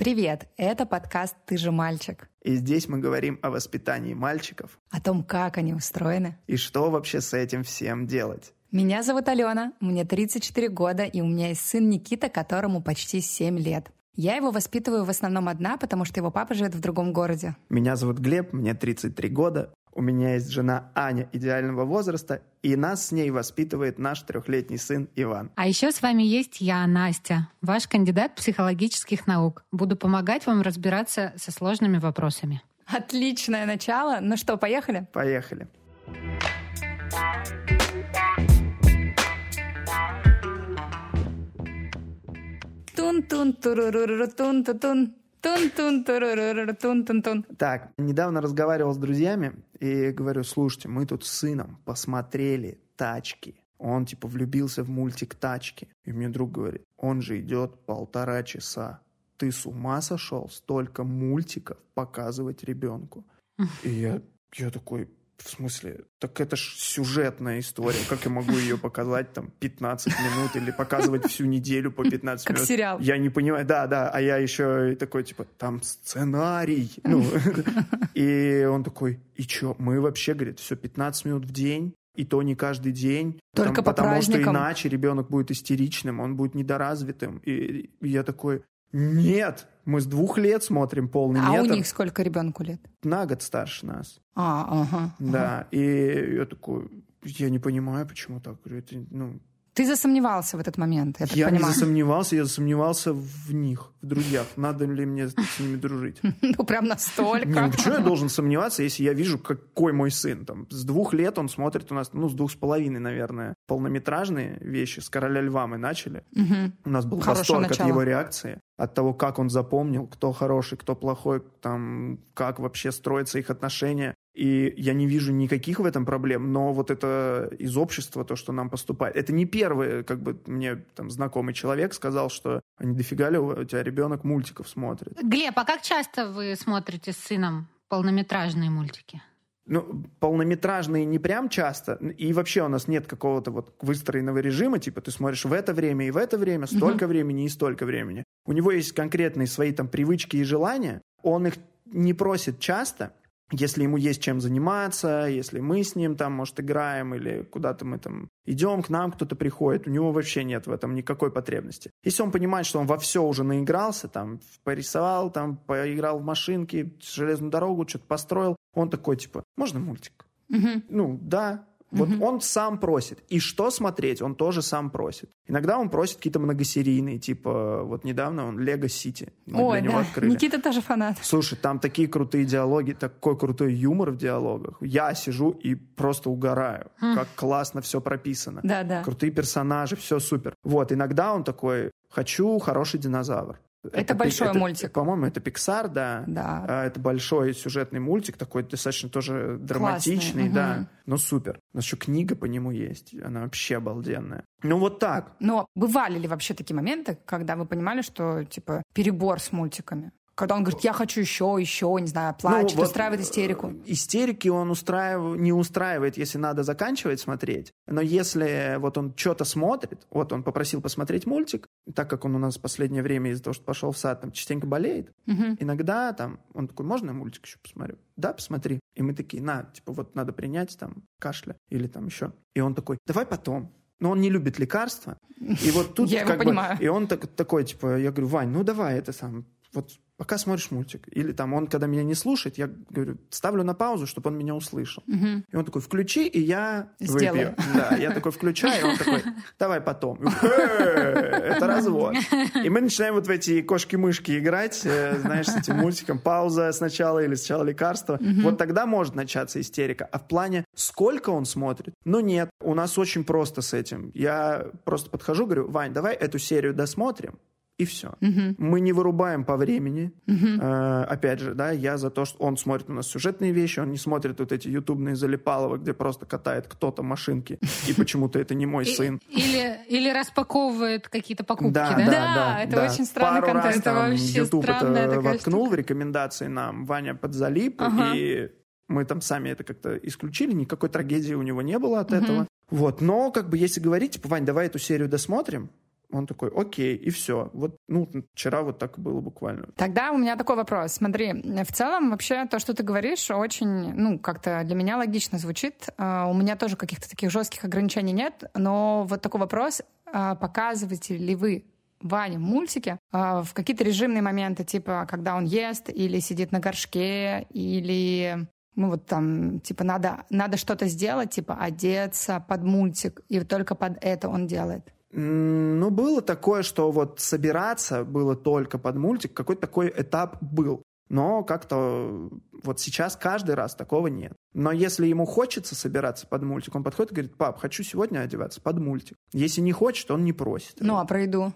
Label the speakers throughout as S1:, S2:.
S1: Привет, это подкаст «Ты же мальчик».
S2: И здесь мы говорим о воспитании мальчиков.
S1: О том, как они устроены.
S2: И что вообще с этим всем делать.
S1: Меня зовут Алена, мне 34 года, и у меня есть сын Никита, которому почти 7 лет. Я его воспитываю в основном одна, потому что его папа живет в другом городе.
S2: Меня зовут Глеб, мне 33 года. У меня есть жена Аня идеального возраста, и нас с ней воспитывает наш трехлетний сын Иван.
S3: А еще с вами есть я, Настя, ваш кандидат психологических наук. Буду помогать вам разбираться со сложными вопросами.
S1: Отличное начало. Ну что, поехали?
S2: Поехали.
S1: Тун-тун, туруруру, тун-тун-тун. Тун-тун-туруруру-тун-тун-тун.
S2: Так, недавно разговаривал с друзьями и говорю, слушайте, мы тут с сыном посмотрели «Тачки». Он типа влюбился в мультик «Тачки». И мне друг говорит, он же идет полтора часа. Ты с ума сошел столько мультиков показывать ребенку? И я, я такой, в смысле, так это ж сюжетная история. Как я могу ее показать там 15 минут или показывать всю неделю по 15
S1: Как
S2: минут?
S1: сериал.
S2: Я не понимаю, да, да. А я еще такой, типа, там сценарий. Ну, и он такой, и что, мы вообще, говорит, все 15 минут в день, и то не каждый день.
S1: Только
S2: Там-
S1: по
S2: потому что
S1: праздникам.
S2: иначе ребенок будет истеричным, он будет недоразвитым. И, и я такой, нет, мы с двух лет смотрим полный
S1: А у
S2: метр.
S1: них сколько ребенку лет?
S2: На год старше нас.
S1: А, ага.
S2: Да, и я такой, я не понимаю, почему так. Это, ну,
S1: Ты засомневался в этот момент, я
S2: я не
S1: понимаю.
S2: засомневался, я засомневался в них, в друзьях. Надо ли мне с ними дружить?
S1: Ну, прям
S2: Не,
S1: настолько.
S2: ну почему я должен сомневаться, если я вижу, какой мой сын? Там, с двух лет он смотрит у нас, ну, с двух с половиной, наверное, полнометражные вещи. С «Короля льва» мы начали. У нас был восторг от его реакции, от того, как он запомнил, кто хороший, кто плохой, там, как вообще строятся их отношения. И я не вижу никаких в этом проблем, но вот это из общества, то, что нам поступает. Это не первый, как бы мне там знакомый человек сказал, что не дофига ли у тебя ребенок мультиков смотрит.
S3: Глеб, а как часто вы смотрите с сыном полнометражные мультики?
S2: Ну, полнометражные не прям часто. И вообще у нас нет какого-то вот выстроенного режима, типа ты смотришь в это время и в это время, столько времени и столько времени. У него есть конкретные свои там привычки и желания. Он их не просит часто, если ему есть чем заниматься, если мы с ним там, может, играем или куда-то мы там идем, к нам кто-то приходит, у него вообще нет в этом никакой потребности. Если он понимает, что он во все уже наигрался, там, порисовал, там, поиграл в машинки, железную дорогу, что-то построил, он такой, типа, можно мультик?
S1: Мгм.
S2: Ну, да. Вот он сам просит. И что смотреть, он тоже сам просит. Иногда он просит какие-то многосерийные, типа, вот недавно он Лего Сити мы
S1: Ой,
S2: для него
S1: да.
S2: открыли.
S1: Никита тоже фанат.
S2: Слушай, там такие крутые диалоги, такой крутой юмор в диалогах. Я сижу и просто угораю, как классно все прописано.
S1: Да, да.
S2: Крутые персонажи, все супер. Вот, иногда он такой, хочу хороший динозавр.
S1: Это
S2: пи-
S1: большой
S2: это-
S1: мультик.
S2: По-моему, это Pixar, да.
S1: Да.
S2: А, Это большой сюжетный мультик, такой достаточно тоже драматичный,
S1: мгм.
S2: да. Ну, супер. У нас еще книга по нему есть. Она вообще обалденная. Ну, вот так.
S1: Но бывали ли вообще такие моменты, когда вы понимали, что, типа, перебор с мультиками? Когда он говорит, я хочу еще, еще, не знаю, плачет,
S2: Ну, вот,
S1: устраивает истерику.
S2: Истерики он устраив... не устраивает, если надо заканчивать смотреть. Но если вот он что-то смотрит, вот он попросил посмотреть мультик, так как он у нас в последнее время из-за того, что пошел в сад, там частенько болеет,
S1: Мгм.
S2: иногда там он такой, можно я мультик еще посмотрю? Да, посмотри. И мы такие, на, типа вот надо принять там кашля или там еще. И он такой, давай потом. Но он не любит лекарства. И вот тут
S1: Я его
S2: как бы-
S1: понимаю.
S2: и он так- такой, типа, я говорю, Вань, ну давай это сам, вот пока смотришь мультик. Или там он, когда меня не слушает, я говорю, ставлю на паузу, чтобы он меня услышал.
S1: Мгм.
S2: И он такой, включи, и я
S1: Сделаю.
S2: выпью. Да, я такой включаю, и он такой, давай потом. «Э, Это развод. И мы начинаем вот в эти кошки-мышки играть, э, знаешь, с этим мультиком. Пауза сначала или сначала лекарство. Вот тогда может начаться истерика. А в плане, сколько он смотрит? Ну нет, у нас очень просто с этим. Я просто подхожу, говорю, Вань, давай эту серию досмотрим. И все. Мы не вырубаем по времени. Э, опять же, да, я за то, что он смотрит у нас сюжетные вещи, он не смотрит вот эти ютубные залипаловы, где просто катает кто-то машинки, и почему-то это не мой сын.
S3: Или, или распаковывает какие-то покупки, да?
S2: Да, да,
S1: Да, это
S2: да.
S1: очень странный
S2: Пару
S1: контент.
S2: раз
S3: Это
S2: там
S3: вообще
S2: YouTube
S3: странная
S2: это воткнул
S3: штука.
S2: в рекомендации нам, Ваня подзалип,
S1: Ага.
S2: и мы там сами это как-то исключили, никакой трагедии у него не было от этого. Вот, но как бы если говорить, типа, Вань, давай эту серию досмотрим, Он такой, окей, и все. Вот, ну, вчера вот так было буквально.
S1: Тогда у меня такой вопрос. Смотри, в целом вообще то, что ты говоришь, очень, ну, как-то для меня логично звучит. А, у меня тоже каких-то таких жестких ограничений нет, но вот такой вопрос, а, показываете ли вы Ване в мультике а, в какие-то режимные моменты, типа когда он ест или сидит на горшке, или ну вот там, типа, надо, надо что-то сделать, типа, одеться под мультик, и только под это он делает.
S2: Ну, было такое, что вот собираться было только под мультик, какой-то такой этап был. Но как-то вот сейчас каждый раз такого нет. Но если ему хочется собираться под мультик, он подходит и говорит, пап, хочу сегодня одеваться под мультик. Если не хочет, он не просит.
S1: Ну, а про еду?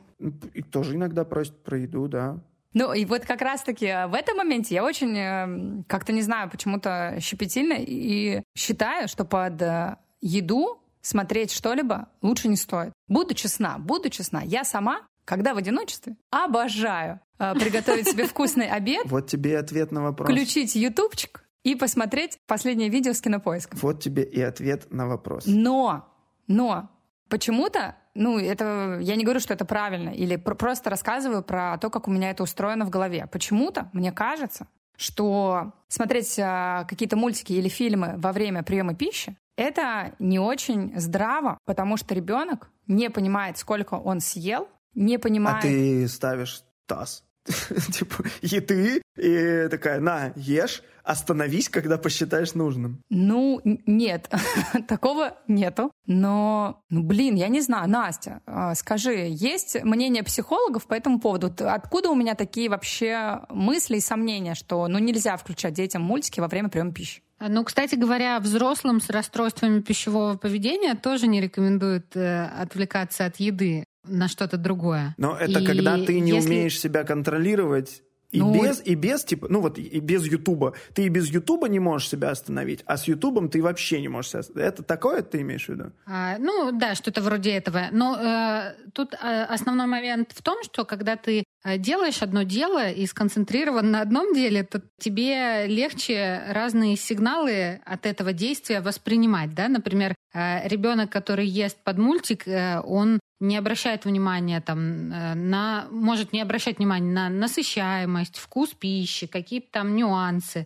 S2: И тоже иногда просит про еду, да.
S1: Ну, и вот как раз-таки э, в этом моменте я очень, э, как-то не знаю, почему-то щепетильно и считаю, что под э, еду смотреть что-либо лучше не стоит. Буду честна, буду честна. Я сама, когда в одиночестве, обожаю приготовить себе вкусный обед.
S2: Вот тебе ответ на вопрос.
S1: Включить ютубчик и посмотреть последнее видео с кинопоиска.
S2: Вот тебе и ответ на вопрос.
S1: Но, но почему-то ну, это я не говорю, что это правильно, или пр- просто рассказываю про то, как у меня это устроено в голове. Почему-то мне кажется, что смотреть а, какие-то мультики или фильмы во время приема пищи это не очень здраво, потому что ребенок не понимает, сколько он съел, не понимает.
S2: А ты ставишь таз типа еды и такая, на, ешь, остановись, когда посчитаешь нужным.
S1: Ну, нет, такого нету. Но, ну, блин, я не знаю, Настя, а, скажи, есть мнение психологов по этому поводу? Откуда у меня такие вообще мысли и сомнения, что ну нельзя включать детям мультики во время приема пищи?
S3: Ну, кстати говоря, взрослым с расстройствами пищевого поведения тоже не рекомендуют э, отвлекаться от еды на что-то другое.
S2: Но это и когда ты не если... умеешь себя контролировать и ну, без, и без, типа, ну вот, и без Ютуба. Ты и без Ютуба не можешь себя остановить, а с Ютубом ты вообще не можешь себя остановить. Это такое ты имеешь в виду?
S3: А, ну, да, что-то вроде этого. Но э, тут э, основной момент в том, что когда ты делаешь одно дело и сконцентрирован на одном деле, то тебе легче разные сигналы от этого действия воспринимать, да? Например, э, ребенок, который ест под мультик, э, он не обращает внимания там э, на, может не обращать внимания на насыщаемость, вкус пищи, какие-то там нюансы,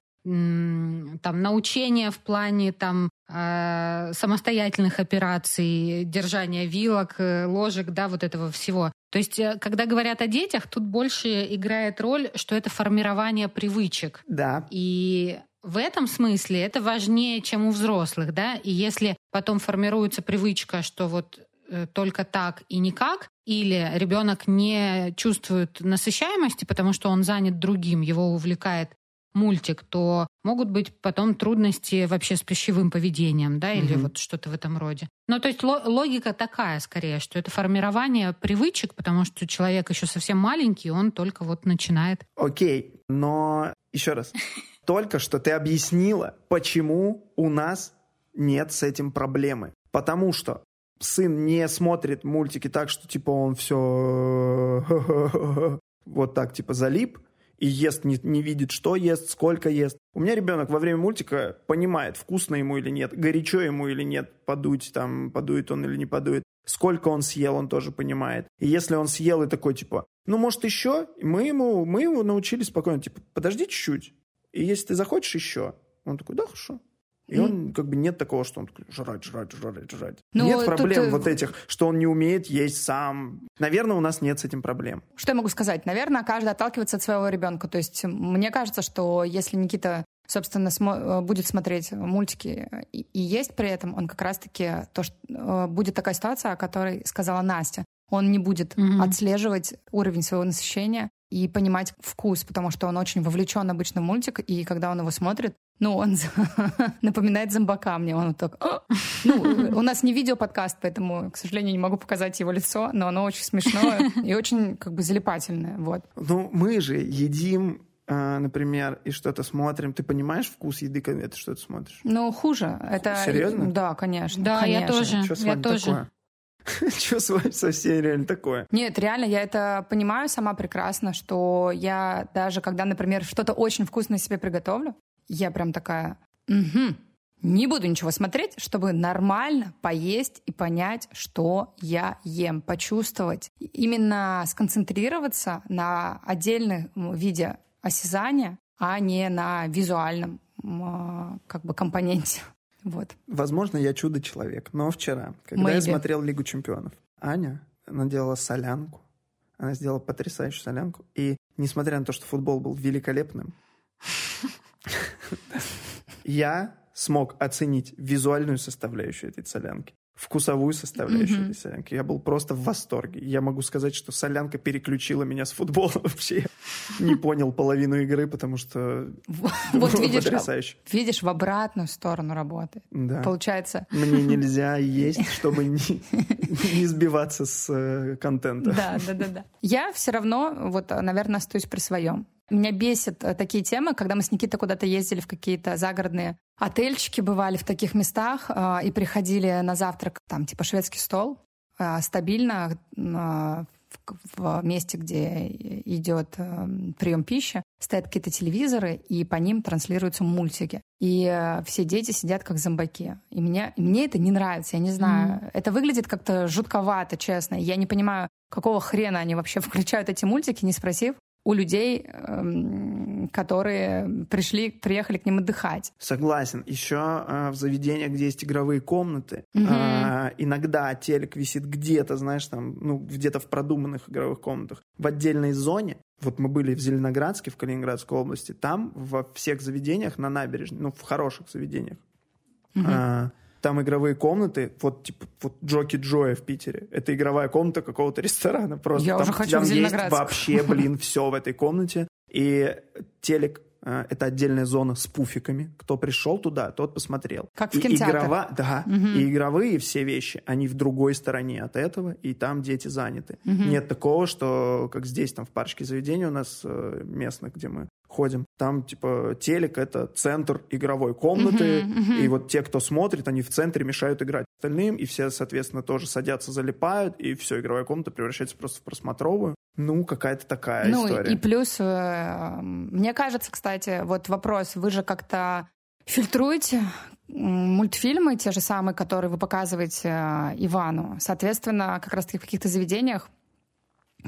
S3: там научение в плане там э, самостоятельных операций, держания вилок, э, ложек, да, вот этого всего. То есть, когда говорят о детях, тут больше играет роль, что это формирование привычек.
S2: Да.
S3: И в этом смысле это важнее, чем у взрослых, да. И если потом формируется привычка, что вот Э, только так и никак, или ребенок не чувствует насыщаемости, потому что он занят другим, его увлекает мультик, то могут быть потом трудности вообще с пищевым поведением, да, или угу. вот что-то в этом роде. Ну, то есть логика такая скорее, что это формирование привычек, потому что человек еще совсем маленький, он только вот начинает.
S2: Окей, но еще раз. Только что ты объяснила, почему у нас нет с этим проблемы. Потому что сын не смотрит мультики так, что типа он все вот так типа залип и ест, не, не видит, что ест, сколько ест. У меня ребенок во время мультика понимает, вкусно ему или нет, горячо ему или нет, подуть там, подует он или не подует. Сколько он съел, он тоже понимает. И если он съел и такой, типа, ну, может, еще, мы ему, мы ему научили спокойно, типа, подожди чуть-чуть. И если ты захочешь еще, он такой, да, хорошо. И он как бы нет такого, что он такой, жрать, жрать, жрать, жрать. Ну, нет проблем тут... вот этих, что он не умеет есть сам. Наверное, у нас нет с этим проблем.
S1: Что я могу сказать? Наверное, каждый отталкивается от своего ребенка. То есть мне кажется, что если Никита собственно, смо- будет смотреть мультики и, и есть при этом, он как раз-таки то, что э, будет такая ситуация, о которой сказала Настя. Он не будет mm-hmm. отслеживать уровень своего насыщения и понимать вкус, потому что он очень вовлечен обычно в мультик, и когда он его смотрит, ну, он напоминает зомбака мне. Он так... Ну, у нас не видео-подкаст, поэтому, к сожалению, не могу показать его лицо, но оно очень смешное и очень как бы залипательное. Вот.
S2: Ну, мы же едим э, например, и что-то смотрим, ты понимаешь вкус еды, когда ты что-то смотришь?
S1: Ну, хуже. Это...
S2: Серьезно?
S1: Да, конечно.
S3: Да,
S1: конечно.
S3: я тоже.
S2: Что с
S3: я
S2: вами
S3: тоже.
S2: такое? Что с вами совсем реально такое?
S1: Нет, реально, я это понимаю сама прекрасно, что я даже когда, например, что-то очень вкусное себе приготовлю, я прям такая, угу, не буду ничего смотреть, чтобы нормально поесть и понять, что я ем, почувствовать. Именно сконцентрироваться на отдельном виде осязания, а не на визуальном как бы компоненте. Вот.
S2: Возможно, я чудо-человек, но вчера, когда Maybe. я смотрел Лигу чемпионов, Аня наделала солянку. Она сделала потрясающую солянку. И несмотря на то, что футбол был великолепным, я смог оценить визуальную составляющую этой солянки вкусовую составляющую mm-hmm. этой солянки. Я был просто в восторге. Я могу сказать, что солянка переключила меня с футбола вообще. Не понял половину игры, потому что
S1: вот видишь, потрясающе. Видишь, в обратную сторону работает. Да. Получается...
S2: Мне нельзя есть, чтобы не, не сбиваться с э, контента.
S1: Да, да, да, да. Я все равно, вот, наверное, остаюсь при своем. Меня бесит э, такие темы, когда мы с Никитой куда-то ездили в какие-то загородные отельчики, бывали в таких местах э, и приходили на завтрак, там, типа шведский стол, э, стабильно э, в месте, где идет э, прием пищи, стоят какие-то телевизоры, и по ним транслируются мультики. И э, все дети сидят как зомбаки. И меня, мне это не нравится, я не знаю. Mm-hmm. Это выглядит как-то жутковато, честно. Я не понимаю, какого хрена они вообще включают эти мультики, не спросив, у людей, эм, которые пришли, приехали к ним отдыхать.
S2: Согласен. Еще э, в заведениях, где есть игровые комнаты, угу. иногда телек висит где-то, знаешь, там, ну, где-то в продуманных игровых комнатах, в отдельной зоне. Вот мы были в Зеленоградске, в Калининградской области. Там во всех заведениях на набережной, ну, в хороших заведениях, угу. Там игровые комнаты, вот типа вот Джоки Джоя в Питере. Это игровая комната какого-то ресторана. Просто
S1: Я
S2: там,
S1: уже хочу
S2: там
S1: в
S2: есть вообще, блин, все в этой комнате. И телек это отдельная зона с пуфиками. Кто пришел туда, тот посмотрел.
S1: Как в кинотеатре.
S2: Игрова... Да. Угу. И игровые все вещи, они в другой стороне от этого, и там дети заняты. Угу. Нет такого, что как здесь, там в парочке заведений у нас э, местных, где мы ходим. Там, типа, телек — это центр игровой комнаты, uh-huh, uh-huh. и вот те, кто смотрит, они в центре мешают играть остальным, и все, соответственно, тоже садятся, залипают, и все, игровая комната превращается просто в просмотровую. Ну, какая-то такая
S1: ну,
S2: история.
S1: Ну, и плюс, э, мне кажется, кстати, вот вопрос, вы же как-то фильтруете мультфильмы, те же самые, которые вы показываете э, Ивану. Соответственно, как раз-таки в каких-то заведениях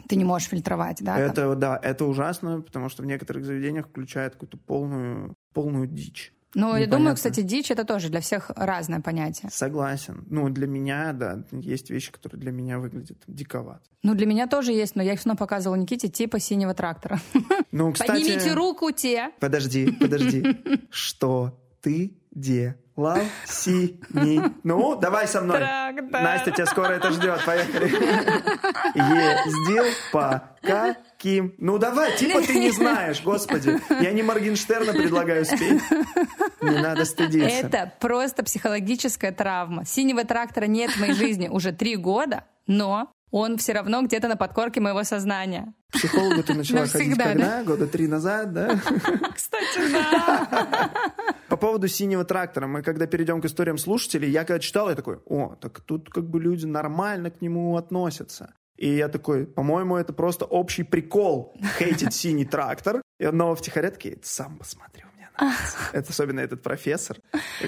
S1: ты не можешь фильтровать, да?
S2: Это, там? да, это ужасно, потому что в некоторых заведениях включает какую-то полную, полную дичь.
S1: Ну, я думаю, кстати, дичь это тоже для всех разное понятие.
S2: Согласен. Ну, для меня, да, есть вещи, которые для меня выглядят диковато.
S1: Ну, для меня тоже есть, но я их снова показывала Никите типа синего трактора.
S2: Ну, кстати...
S1: Поднимите руку те.
S2: Подожди, подожди. Что ты делал синий? Ну, давай со мной. Трактор. Настя, тебя скоро это ждет. Поехали. Ездил по каким? Ну, давай, типа ты не знаешь, господи. Я не Моргенштерна предлагаю спеть. Не надо стыдиться.
S1: Это просто психологическая травма. Синего трактора нет в моей жизни уже три года, но он все равно где-то на подкорке моего сознания.
S2: К психологу ты начала ходить когда? Года три назад, да?
S1: Кстати, да.
S2: По поводу синего трактора, мы когда перейдем к историям слушателей, я когда читал, я такой, о, так тут как бы люди нормально к нему относятся. И я такой, по-моему, это просто общий прикол хейтить синий трактор. Одного втихаря такие, сам посмотрю. Это особенно этот профессор,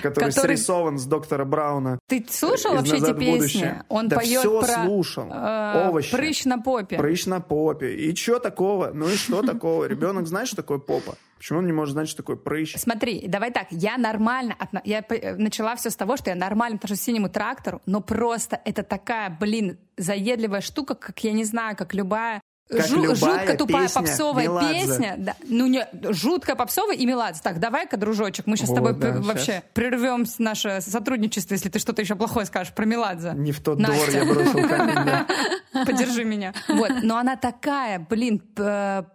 S2: который, который срисован с доктора Брауна.
S1: Ты слушал вообще эти песни?
S2: Он да поет все про слушал. Э,
S1: Овощи. Прыщ на попе.
S2: Прыщ на попе. И что такого? Ну и что такого? Ребенок знает, что такое попа? Почему он не может знать, что такое прыщ?
S1: Смотри, давай так, я нормально, я начала все с того, что я нормально отношусь к синему трактору, но просто это такая, блин, заедливая штука, как я не знаю, как любая
S2: как Жу- любая
S1: жутко тупая
S2: песня
S1: попсовая
S2: Меладзе.
S1: песня. Да, ну, не, жуткая попсовая и Меладзе. Так, давай-ка, дружочек, мы сейчас вот, с тобой да, вообще сейчас. прервем наше сотрудничество, если ты что-то еще плохое скажешь про Меладзе.
S2: Не в тот Настя. двор я бросил камень.
S1: Подержи меня. Вот, но она такая, блин,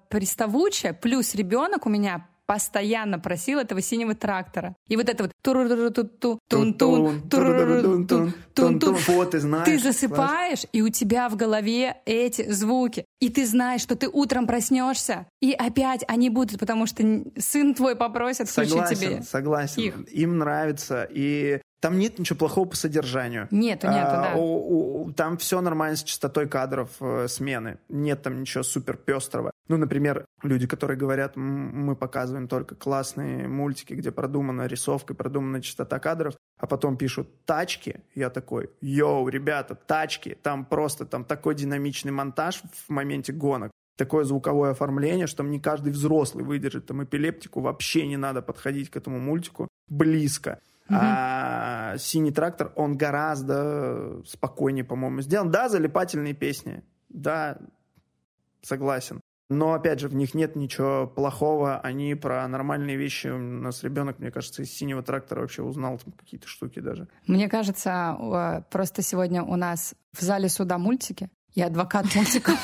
S1: приставучая, плюс ребенок у меня постоянно просил этого синего трактора. И вот это вот туру-туру-ту-ту, тун-тун, туру-туру-тун-тун, тун-тун.
S2: Вот, ты знаешь.
S1: Ты засыпаешь, и у тебя в голове эти звуки. И ты знаешь, что ты утром проснешься, и опять они будут, потому что сын твой попросит включить
S2: согласен,
S1: тебе
S2: Согласен,
S1: их.
S2: Им нравится. И Там нет ничего плохого по содержанию.
S1: Нет, нет, а, да.
S2: У, у, там все нормально с частотой кадров э, смены. Нет там ничего супер пестрого. Ну, например, люди, которые говорят, мы показываем только классные мультики, где продумана рисовка, продумана частота кадров, а потом пишут тачки. Я такой, йоу, ребята, тачки. Там просто там такой динамичный монтаж в моменте гонок такое звуковое оформление, что там не каждый взрослый выдержит там эпилептику, вообще не надо подходить к этому мультику близко. А «Синий трактор», он гораздо спокойнее, по-моему, сделан. Да, залипательные песни. Да, согласен. Но, опять же, в них нет ничего плохого. Они про нормальные вещи. У нас ребенок, мне кажется, из «Синего трактора» вообще узнал там какие-то штуки даже.
S1: Мне кажется, просто сегодня у нас в зале суда мультики. Я адвокат мультиков.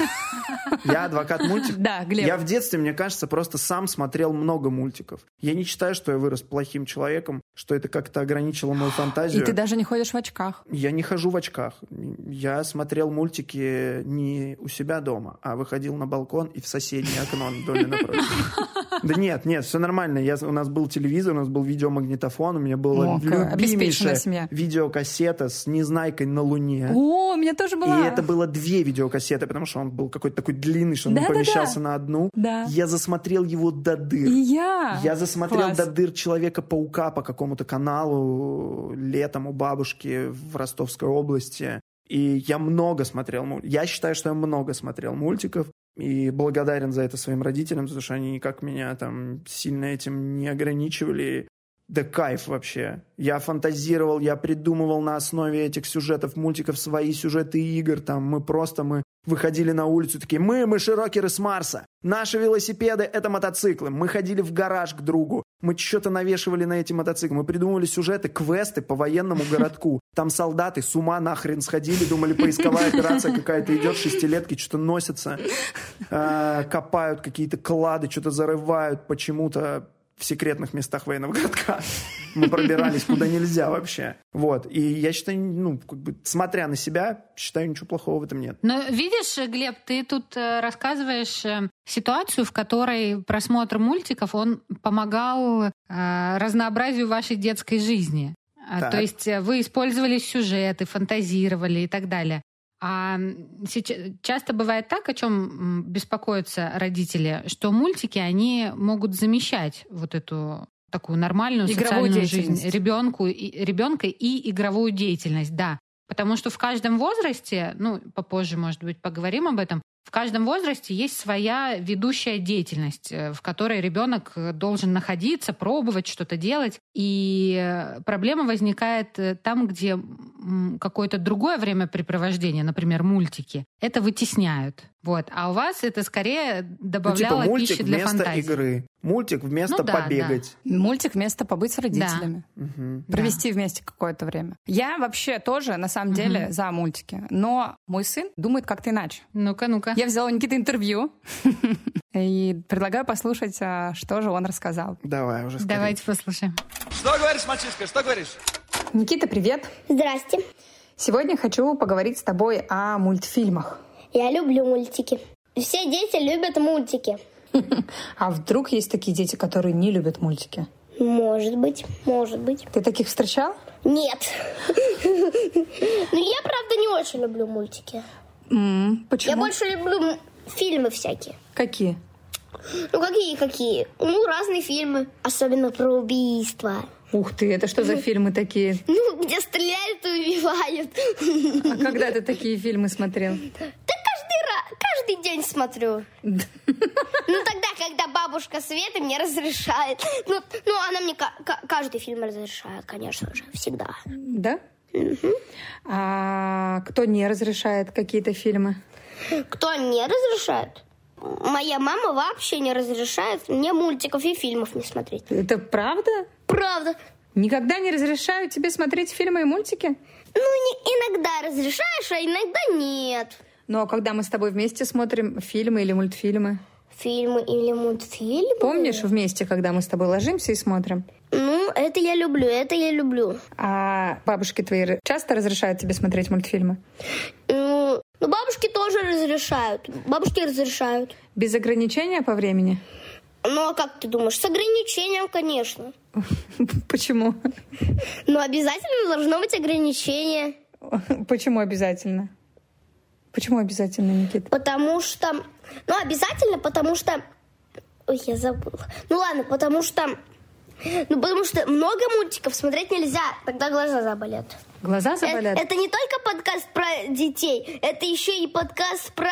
S2: Я адвокат мультиков?
S1: Да, Глеб.
S2: Я в детстве, мне кажется, просто сам смотрел много мультиков. Я не считаю, что я вырос плохим человеком, что это как-то ограничило мою фантазию.
S1: И ты даже не ходишь в очках.
S2: Я не хожу в очках. Я смотрел мультики не у себя дома, а выходил на балкон и в соседнее окно в доме напротив. Да нет, нет, все нормально. Я, у нас был телевизор, у нас был видеомагнитофон, у меня была О, любимейшая видеокассета с «Незнайкой на Луне».
S1: О, у меня тоже была.
S2: И это было две видеокассеты, потому что он был какой-то такой длинный, что он да, не помещался да, да. на одну.
S1: Да.
S2: Я засмотрел его до дыр.
S1: И я.
S2: Я засмотрел Класс. до дыр Человека-паука по какому-то каналу летом у бабушки в Ростовской области. И я много смотрел. Я считаю, что я много смотрел мультиков. И благодарен за это своим родителям, потому что они никак меня там сильно этим не ограничивали. Да кайф вообще. Я фантазировал, я придумывал на основе этих сюжетов, мультиков свои сюжеты игр. Там мы просто, мы выходили на улицу, такие, мы, мы широкеры с Марса. Наши велосипеды — это мотоциклы. Мы ходили в гараж к другу. Мы что-то навешивали на эти мотоциклы. Мы придумывали сюжеты, квесты по военному городку. Там солдаты с ума нахрен сходили, думали, поисковая операция какая-то идет, шестилетки что-то носятся, э, копают какие-то клады, что-то зарывают почему-то в секретных местах военного городка. Мы пробирались куда нельзя вообще. Вот. И я считаю, ну, как бы, смотря на себя, считаю, ничего плохого в этом нет.
S3: Но видишь, Глеб, ты тут э, рассказываешь э, ситуацию, в которой просмотр мультиков, он помогал э, разнообразию вашей детской жизни. А, так. То есть вы использовали сюжеты, фантазировали и так далее. А часто бывает так, о чем беспокоятся родители, что мультики, они могут замещать вот эту такую нормальную игровую социальную жизнь ребенку, и, ребенка и игровую деятельность, да. Потому что в каждом возрасте, ну, попозже, может быть, поговорим об этом, в каждом возрасте есть своя ведущая деятельность, э, в которой ребенок э, должен находиться, пробовать что-то делать. И э, проблема возникает там, где какое-то другое времяпрепровождение, например, мультики, это вытесняют. Вот. А у вас это скорее добавляло ну, типа мультик пищи для
S2: вместо
S3: фантазии.
S2: игры. Мультик вместо ну, да, побегать.
S1: Да. Мультик вместо побыть с родителями. Да. Угу. Провести да. вместе какое-то время. Я вообще тоже, на самом деле, угу. за мультики. Но мой сын думает как-то иначе.
S3: Ну-ка, ну-ка.
S1: Я взяла у Никиты интервью. И предлагаю послушать, а, что же он рассказал.
S2: Давай уже скорее.
S3: Давайте послушаем.
S4: Что говоришь, мальчишка, что говоришь?
S1: Никита, привет.
S5: Здрасте.
S1: Сегодня хочу поговорить с тобой о мультфильмах.
S5: Я люблю мультики. Все дети любят мультики.
S1: А вдруг есть такие дети, которые не любят мультики?
S5: Может быть, может быть.
S1: Ты таких встречал?
S5: Нет. Но я, правда, не очень люблю мультики.
S1: Почему?
S5: Я больше люблю фильмы всякие.
S1: Какие?
S5: Ну, какие-какие? Ну, разные фильмы. Особенно про убийства.
S1: Ух ты, это что за фильмы такие?
S5: Ну, где стреляют и убивают.
S1: А когда ты такие фильмы смотрел?
S5: Да каждый раз, каждый день смотрю. Ну, тогда, когда бабушка Света мне разрешает. Ну, ну она мне каждый фильм разрешает, конечно же, всегда.
S1: Да? А кто не разрешает какие-то фильмы?
S5: Кто не разрешает? Моя мама вообще не разрешает мне мультиков и фильмов не смотреть.
S1: Это правда?
S5: Правда.
S1: Никогда не разрешают тебе смотреть фильмы и мультики?
S5: Ну, не, иногда разрешаешь, а иногда нет.
S1: Ну, а когда мы с тобой вместе смотрим фильмы или мультфильмы?
S5: Фильмы или мультфильмы?
S1: Помнишь вместе, когда мы с тобой ложимся и смотрим?
S5: Ну, это я люблю, это я люблю.
S1: А бабушки твои часто разрешают тебе смотреть мультфильмы?
S5: Ну, бабушки тоже разрешают. Бабушки разрешают.
S1: Без ограничения по времени?
S5: Ну, а как ты думаешь? С ограничением, конечно.
S1: Почему?
S5: Но обязательно должно быть ограничение.
S1: Почему обязательно? Почему обязательно, Никита?
S5: Потому что... Ну, обязательно, потому что... Ой, я забыла. Ну, ладно, потому что... Ну, потому что много мультиков смотреть нельзя, тогда глаза заболят.
S1: Глаза заболят?
S5: Это, это не только подкаст про детей, это еще и подкаст про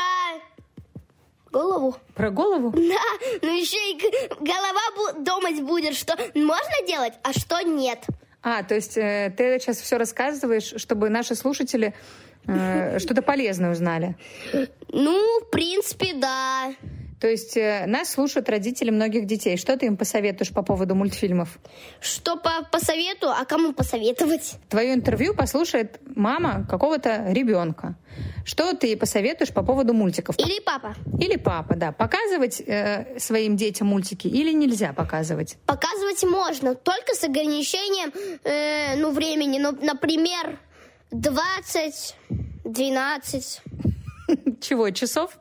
S5: голову.
S1: Про голову?
S5: Да, ну еще и голова бу- думать будет, что можно делать, а что нет.
S1: А, то есть э, ты сейчас все рассказываешь, чтобы наши слушатели э, что-то полезное узнали?
S5: Ну, в принципе, да.
S1: То есть э, нас слушают родители многих детей. Что ты им посоветуешь по поводу мультфильмов?
S5: Что по, по совету, а кому посоветовать?
S1: Твое интервью послушает мама какого-то ребенка. Что ты посоветуешь по поводу мультиков?
S5: Или папа.
S1: Или папа, да. Показывать э, своим детям мультики или нельзя показывать?
S5: Показывать можно, только с ограничением э, ну, времени. Ну, например, 20, 12.
S1: Чего, часов?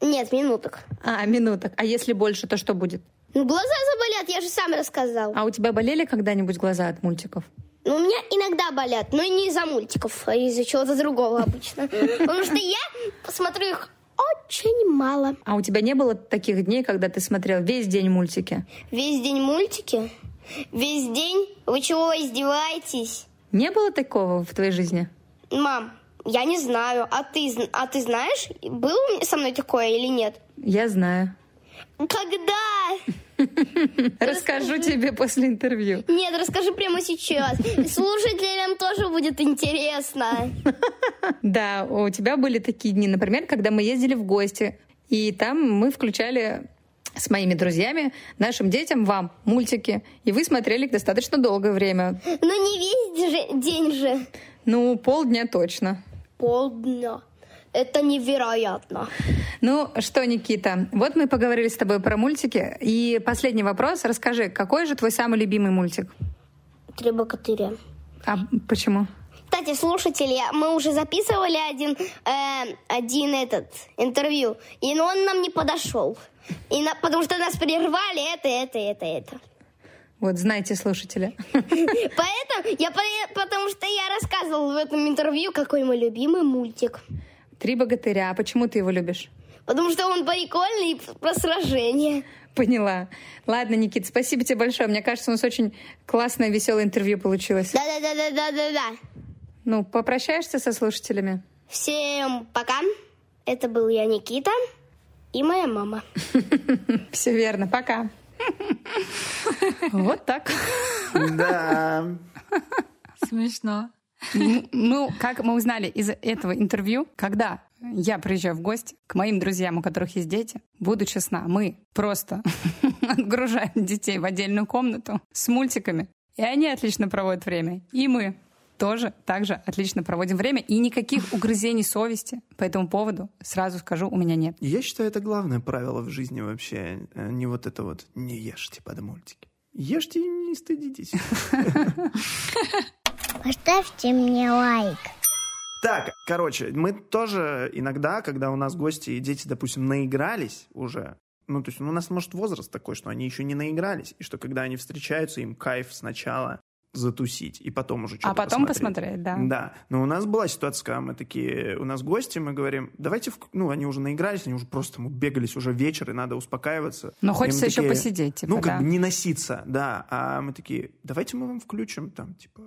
S5: Нет, минуток.
S1: А, минуток. А если больше, то что будет?
S5: Ну, глаза заболят, я же сам рассказал.
S1: А у тебя болели когда-нибудь глаза от мультиков?
S5: Ну, у меня иногда болят, но не из-за мультиков, а из-за чего-то другого обычно. Потому что я посмотрю их очень мало.
S1: А у тебя не было таких дней, когда ты смотрел весь день мультики?
S5: Весь день мультики? Весь день? Вы чего, издеваетесь?
S1: Не было такого в твоей жизни?
S5: Мам, я не знаю. А ты, а ты знаешь, было со мной такое или нет?
S1: Я знаю.
S5: Когда?
S1: Расскажу тебе после интервью.
S5: Нет, расскажи прямо сейчас. Слушателям тоже будет интересно.
S1: Да, у тебя были такие дни, например, когда мы ездили в гости, и там мы включали с моими друзьями, нашим детям, вам мультики. И вы смотрели их достаточно долгое время.
S5: Но не весь же, день же.
S1: Ну, полдня точно.
S5: Полдня. Это невероятно.
S1: Ну что, Никита, вот мы поговорили с тобой про мультики. И последний вопрос. Расскажи, какой же твой самый любимый мультик?
S5: Три богатыря.
S1: А почему?
S5: Кстати, слушатели, мы уже записывали один, э, один этот интервью, и он нам не подошел. И на, потому что нас прервали это, это, это, это.
S1: Вот, знаете, слушатели.
S5: Поэтому я, потому что я рассказывал в этом интервью, какой мой любимый мультик.
S1: Три богатыря. А почему ты его любишь?
S5: Потому что он прикольный про сражение.
S1: Поняла. Ладно, Никит, спасибо тебе большое. Мне кажется, у нас очень классное, веселое интервью получилось.
S5: Да-да-да-да-да-да.
S1: Ну, попрощаешься со слушателями?
S5: Всем пока. Это был я, Никита, и моя мама.
S1: Все верно. Пока. Вот так.
S2: Да.
S3: Смешно.
S1: Ну, как мы узнали из этого интервью, когда я приезжаю в гости к моим друзьям, у которых есть дети, буду честна, мы просто отгружаем детей в отдельную комнату с мультиками, и они отлично проводят время. И мы тоже также отлично проводим время, и никаких угрызений совести по этому поводу, сразу скажу, у меня нет.
S2: Я считаю, это главное правило в жизни вообще, э, не вот это вот «не ешьте под мультики». Ешьте и не стыдитесь.
S5: Поставьте мне лайк.
S2: Так, короче, мы тоже иногда, когда у нас гости и дети, допустим, наигрались уже, ну, то есть ну, у нас, может, возраст такой, что они еще не наигрались, и что когда они встречаются, им кайф сначала затусить, и потом уже что-то
S1: А потом
S2: посмотреть.
S1: посмотреть, да.
S2: Да, но у нас была ситуация, когда мы такие, у нас гости, мы говорим, давайте, в- ну, они уже наигрались, они уже просто, мы бегались уже вечер, и надо успокаиваться.
S1: Но
S2: И
S1: хочется
S2: мы
S1: еще
S2: такие,
S1: посидеть, типа,
S2: Ну, как
S1: да.
S2: бы не носиться, да. А мы такие, давайте мы вам включим там, типа,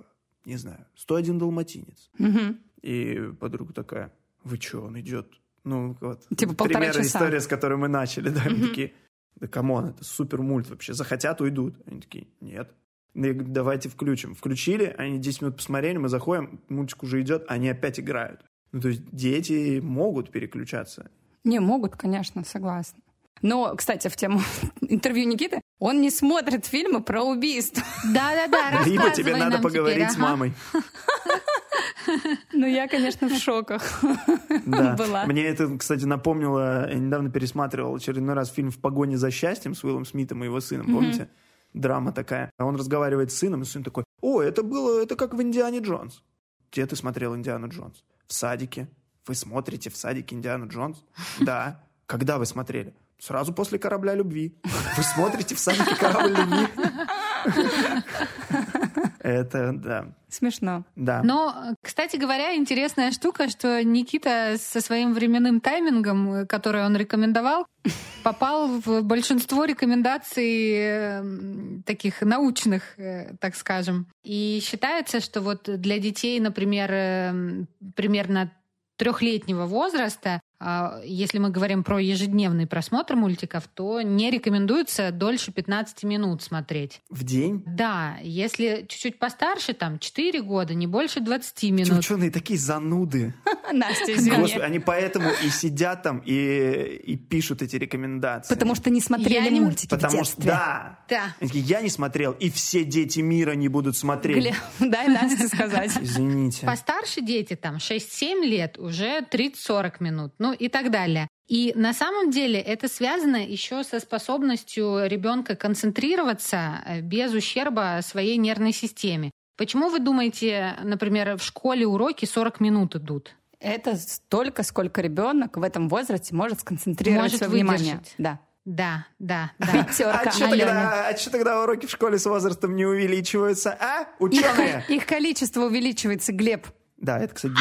S2: не знаю, 101 далматинец.
S1: Мгм.
S2: И подруга такая, вы что, он идет? Ну, вот.
S1: Типа полтора
S2: пример
S1: часа.
S2: история, с которой мы начали, да. Они такие, да come on, это супер мульт вообще. Захотят, уйдут. Они такие, нет. Я говорю, давайте включим. Включили, они 10 минут посмотрели, мы заходим, мультик уже идет, они опять играют. Ну, то есть дети могут переключаться.
S1: Не, могут, конечно, согласна. Но, кстати, в тему интервью Никиты, он не смотрит фильмы про убийство.
S3: Да-да-да,
S2: Либо тебе надо
S3: нам
S2: поговорить
S3: теперь,
S2: с
S3: ага.
S2: мамой.
S1: Ну, я, конечно, в шоках
S2: Да.
S1: была.
S2: Мне это, кстати, напомнило, я недавно пересматривал очередной раз фильм «В погоне за счастьем» с Уиллом Смитом и его сыном, помните? Драма такая. А Он разговаривает с сыном, и сын такой, о, это было, это как в «Индиане Джонс». Где ты смотрел «Индиану Джонс»? В садике. Вы смотрите в садике «Индиану Джонс»? Да. Когда вы смотрели? Сразу после «Корабля любви». Вы смотрите в садике «Корабль любви». Это, да.
S1: Смешно.
S2: Да.
S3: Но, кстати говоря, интересная штука, что Никита со своим временным таймингом, который он рекомендовал, попал в большинство рекомендаций э, таких научных, э, так скажем. И считается, что вот для детей, например, э, примерно трехлетнего возраста если мы говорим про ежедневный просмотр мультиков, то не рекомендуется дольше 15 минут смотреть.
S2: В день?
S3: Да, если чуть-чуть постарше, там 4 года, не больше 20 минут. Эти
S2: ученые такие зануды.
S1: Настя, извини. Господи,
S2: они поэтому и сидят там и, и пишут эти рекомендации.
S1: Потому что не смотрели я мультики
S2: не... Потому
S1: в детстве.
S2: что, да. да. Я не смотрел, и все дети мира не будут смотреть. Глеб,
S1: дай Насте сказать.
S2: Извините.
S3: Постарше дети, там 6-7 лет, уже 30-40 минут. Ну, и так далее. И на самом деле это связано еще со способностью ребенка концентрироваться э, без ущерба своей нервной системе. Почему вы думаете, например, в школе уроки 40 минут идут?
S1: Это столько, сколько ребенок в этом возрасте может сконцентрировать
S3: может
S1: свое
S3: выдержать.
S1: внимание. Да.
S3: Да, да, да.
S2: а что тогда, а тогда уроки в школе с возрастом не увеличиваются, а, ученые?
S1: Их, их количество увеличивается, Глеб.
S2: Да, это, кстати,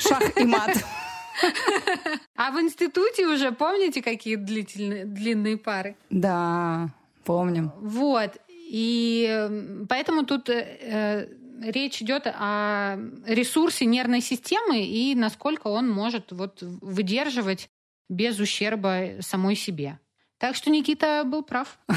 S1: Шах и мат.
S3: А в институте уже помните, какие длительные, длинные пары?
S1: Да, помним.
S3: Вот. И поэтому тут э, э, речь идет о ресурсе нервной системы и насколько он может вот выдерживать без ущерба самой себе. Так что Никита был прав.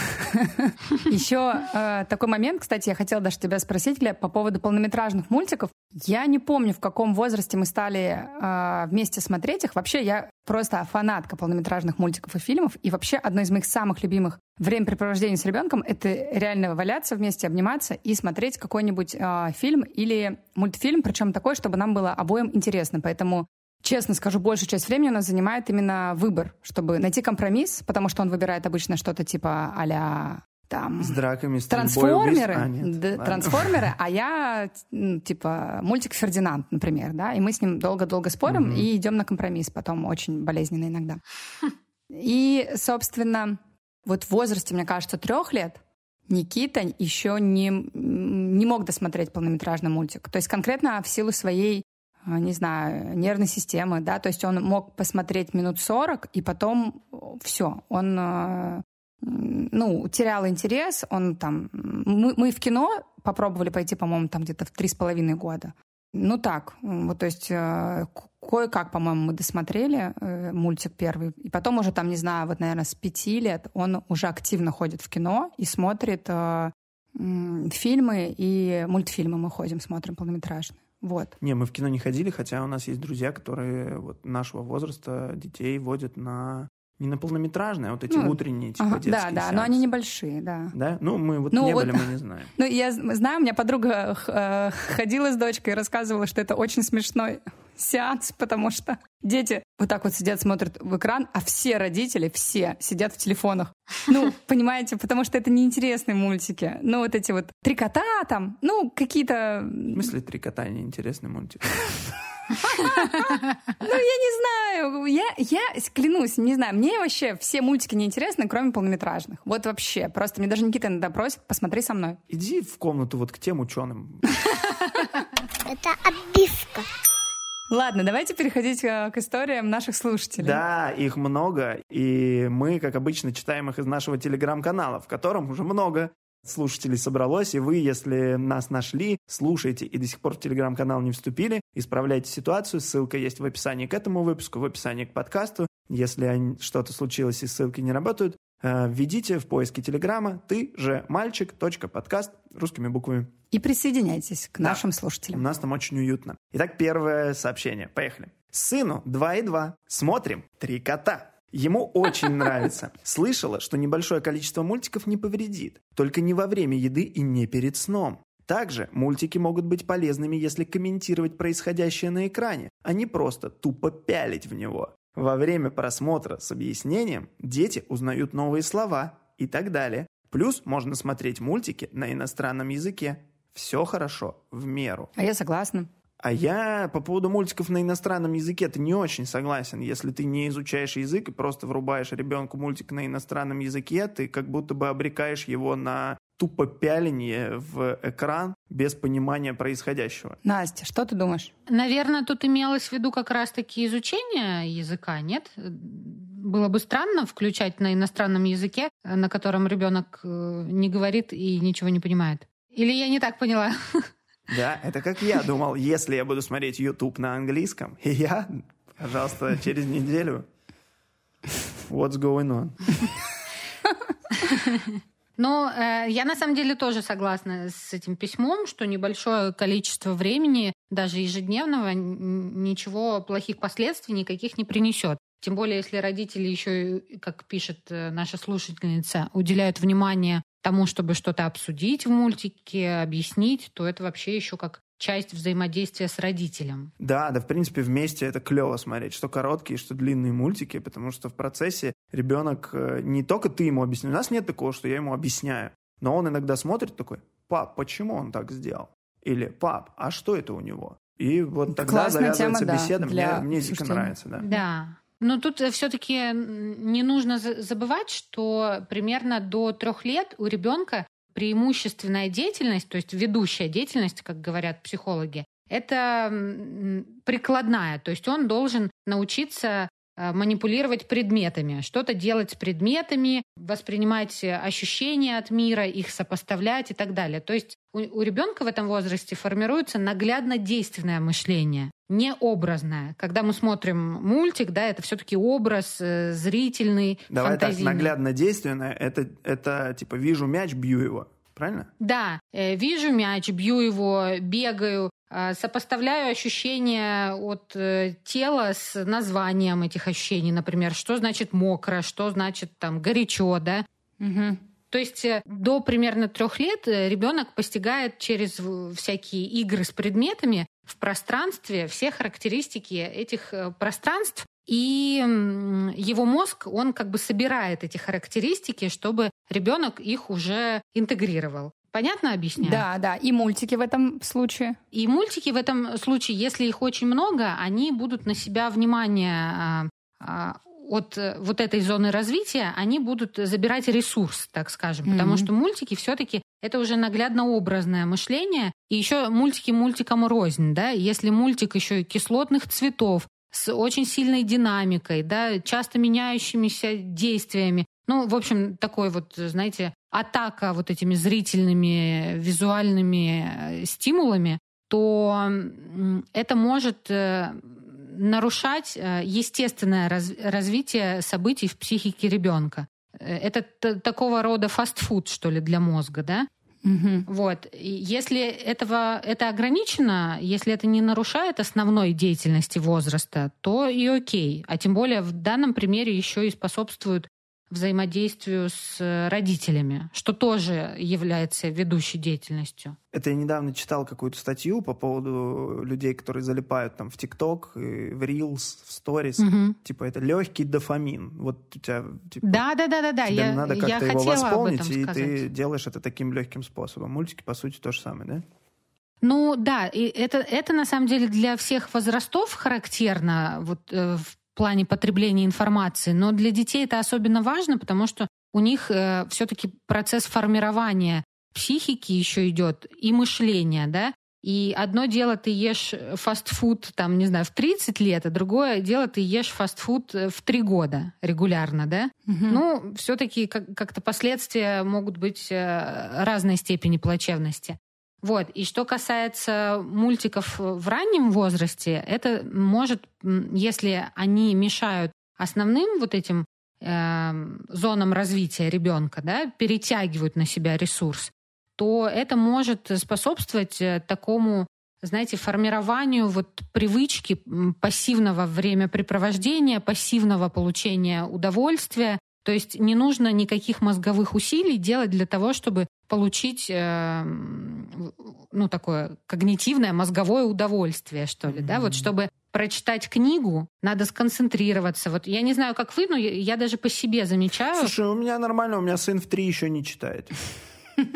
S1: Еще э, такой момент, кстати, я хотела даже тебя спросить, Глеб, по поводу полнометражных мультиков. Я не помню, в каком возрасте мы стали э, вместе смотреть их. Вообще, я просто фанатка полнометражных мультиков и фильмов. И вообще, одно из моих самых любимых времяпрепровождений с ребенком — это реально валяться вместе, обниматься и смотреть какой-нибудь э, фильм или мультфильм, причем такой, чтобы нам было обоим интересно. Поэтому честно скажу, большую часть времени у нас занимает именно выбор, чтобы найти компромисс, потому что он выбирает обычно что-то типа а там...
S2: С драками, с
S1: Трансформеры,
S2: а, нет,
S1: да, трансформеры, а я, ну, типа, мультик «Фердинанд», например, да, и мы с ним долго-долго спорим угу. и идем на компромисс, потом очень болезненно иногда. И, собственно, вот в возрасте, мне кажется, трех лет Никита еще не, не мог досмотреть полнометражный мультик. То есть конкретно в силу своей не знаю, нервной системы, да, то есть он мог посмотреть минут 40, и потом все, он, а, ну, терял интерес, он там... Мы, мы в кино попробовали пойти, по-моему, там где-то в три с половиной года. Ну так, вот, то есть э, кое-как, по-моему, мы досмотрели э, мультик первый. И потом уже там, не знаю, вот, наверное, с пяти лет он уже активно ходит в кино и смотрит э, фильмы и мультфильмы мы ходим, смотрим полнометражные. Вот.
S2: Не, мы в кино не ходили, хотя у нас есть друзья, которые вот нашего возраста детей водят на не на полнометражные, а вот эти ну, утренние, типа ага,
S1: Да, да,
S2: сеансы.
S1: но они небольшие, да.
S2: Да? Ну, мы вот ну, не вот, были, мы не знаем.
S1: Ну, я знаю, у меня подруга э, ходила с дочкой и рассказывала, что это очень смешной сеанс, потому что дети вот так вот сидят, смотрят в экран, а все родители, все сидят в телефонах. Ну, понимаете, потому что это неинтересные мультики. Ну, вот эти вот три кота там, ну, какие-то...
S2: В смысле три кота неинтересный мультик?
S1: Ну, я не знаю. Я, я клянусь, не знаю. Мне вообще все мультики неинтересны, кроме полнометражных. Вот вообще. Просто мне даже Никита иногда просит, посмотри со мной.
S2: Иди в комнату вот к тем ученым.
S5: Это обивка.
S1: Ладно, давайте переходить э, к историям наших слушателей.
S2: Да, их много, и мы, как обычно, читаем их из нашего телеграм-канала, в котором уже много слушателей собралось, и вы, если нас нашли, слушаете и до сих пор в телеграм-канал не вступили, исправляйте ситуацию, ссылка есть в описании к этому выпуску, в описании к подкасту. Если что-то случилось и ссылки не работают, введите в поиске телеграма ты же мальчик подкаст русскими буквами.
S1: И присоединяйтесь к да, нашим слушателям.
S2: У нас там очень уютно. Итак, первое сообщение. Поехали. Сыну 2 и 2. Смотрим. Три кота. Ему очень нравится. Слышала, что небольшое количество мультиков не повредит. Только не во время еды и не перед сном. Также мультики могут быть полезными, если комментировать происходящее на экране, а не просто тупо пялить в него. Во время просмотра с объяснением дети узнают новые слова и так далее. Плюс можно смотреть мультики на иностранном языке. Все хорошо, в меру.
S1: А я согласна.
S2: А я по поводу мультиков на иностранном языке-то не очень согласен. Если ты не изучаешь язык и просто врубаешь ребенку мультик на иностранном языке, ты как будто бы обрекаешь его на тупо пяление в экран без понимания происходящего.
S1: Настя, что ты думаешь?
S3: Наверное, тут имелось в виду как раз-таки изучение языка, нет? Было бы странно включать на иностранном языке, на котором ребенок э, не говорит и ничего не понимает. Или я не так поняла?
S2: Да, это как я думал, если я буду смотреть YouTube на английском, и я, пожалуйста, через неделю What's going on?
S3: Но э, я на самом деле тоже согласна с этим письмом, что небольшое количество времени, даже ежедневного, ничего плохих последствий никаких не принесет. Тем более, если родители еще, как пишет э, наша слушательница, уделяют внимание тому, чтобы что-то обсудить в мультике, объяснить, то это вообще еще как часть взаимодействия с родителем.
S2: Да, да, в принципе, вместе это клево смотреть, что короткие, что длинные мультики, потому что в процессе ребенок, э, не только ты ему объясняешь, у нас нет такого, что я ему объясняю, но он иногда смотрит такой, пап, почему он так сделал? Или, пап, а что это у него? И вот тогда
S1: Классная
S2: завязывается
S1: тема,
S2: беседа,
S1: да,
S2: мне, мне дико нравится. Да.
S3: да. Но тут э, все-таки не нужно забывать, что примерно до трех лет у ребенка преимущественная деятельность, то есть ведущая деятельность, как говорят психологи, это прикладная, то есть он должен научиться э, манипулировать предметами, что-то делать с предметами, воспринимать ощущения от мира, их сопоставлять и так далее. То есть у, у ребенка в этом возрасте формируется наглядно действенное мышление, не образное. Когда мы смотрим мультик, да, это все-таки образ э, зрительный,
S2: Давай
S3: фантазийный.
S2: так, наглядно действенное, это, это типа вижу мяч, бью его. Правильно?
S3: Да, э, вижу мяч, бью его, бегаю, э, сопоставляю ощущения от э, тела с названием этих ощущений, например, что значит мокро, что значит там горячо, да.
S1: Угу.
S3: То есть до примерно трех лет ребенок постигает через всякие игры с предметами в пространстве все характеристики этих пространств и его мозг, он как бы собирает эти характеристики, чтобы ребенок их уже интегрировал. Понятно объясняю?
S1: Да, да. И мультики в этом случае.
S3: И мультики в этом случае, если их очень много, они будут на себя внимание а, а, от э, вот этой зоны развития, они будут забирать ресурс, так скажем. Mm-hmm. Потому что мультики все-таки это уже наглядно образное мышление. И еще мультики мультикам рознь, да. Если мультик еще и кислотных цветов, с очень сильной динамикой, да, часто меняющимися действиями. Ну, в общем, такой вот, знаете, атака вот этими зрительными, визуальными э, стимулами, то это может э, нарушать э, естественное развитие событий в психике ребенка. Это такого рода фастфуд, что ли, для мозга, да?
S1: Угу.
S3: Вот. И если этого, это ограничено, если это не нарушает основной деятельности возраста, то и окей. А тем более в данном примере еще и способствует взаимодействию с э, родителями, что тоже является ведущей деятельностью.
S2: Это я недавно читал какую-то статью по поводу людей, которые залипают там в ТикТок, в Reels, в Stories.
S3: Угу.
S2: Типа это легкий дофамин. Вот у тебя типа,
S3: да, да, да, да, да.
S2: Тебе
S3: я,
S2: надо
S3: я
S2: как-то его восполнить, и
S3: сказать.
S2: ты делаешь это таким легким способом. Мультики, по сути, то же самое, да?
S3: Ну да, и это, это на самом деле для всех возрастов характерно вот, э, в плане потребления информации, но для детей это особенно важно, потому что у них э, все-таки процесс формирования психики еще идет и мышления, да. И одно дело ты ешь фастфуд, там, не знаю, в 30 лет, а другое дело ты ешь фастфуд э, в 3 года регулярно, да?
S1: Угу.
S3: Ну, все-таки как- как-то последствия могут быть э, разной степени плачевности. Вот. И что касается мультиков в раннем возрасте, это может, если они мешают основным вот этим э, зонам развития ребенка, да, перетягивают на себя ресурс, то это может способствовать э, такому, знаете, формированию вот привычки пассивного времяпрепровождения, пассивного получения удовольствия. То есть не нужно никаких мозговых усилий делать для того, чтобы получить э, ну такое когнитивное мозговое удовольствие что ли, mm-hmm. да, вот чтобы прочитать книгу, надо сконцентрироваться. Вот я не знаю, как вы, но я, я даже по себе замечаю.
S2: Слушай, у меня нормально, у меня сын в три еще не читает.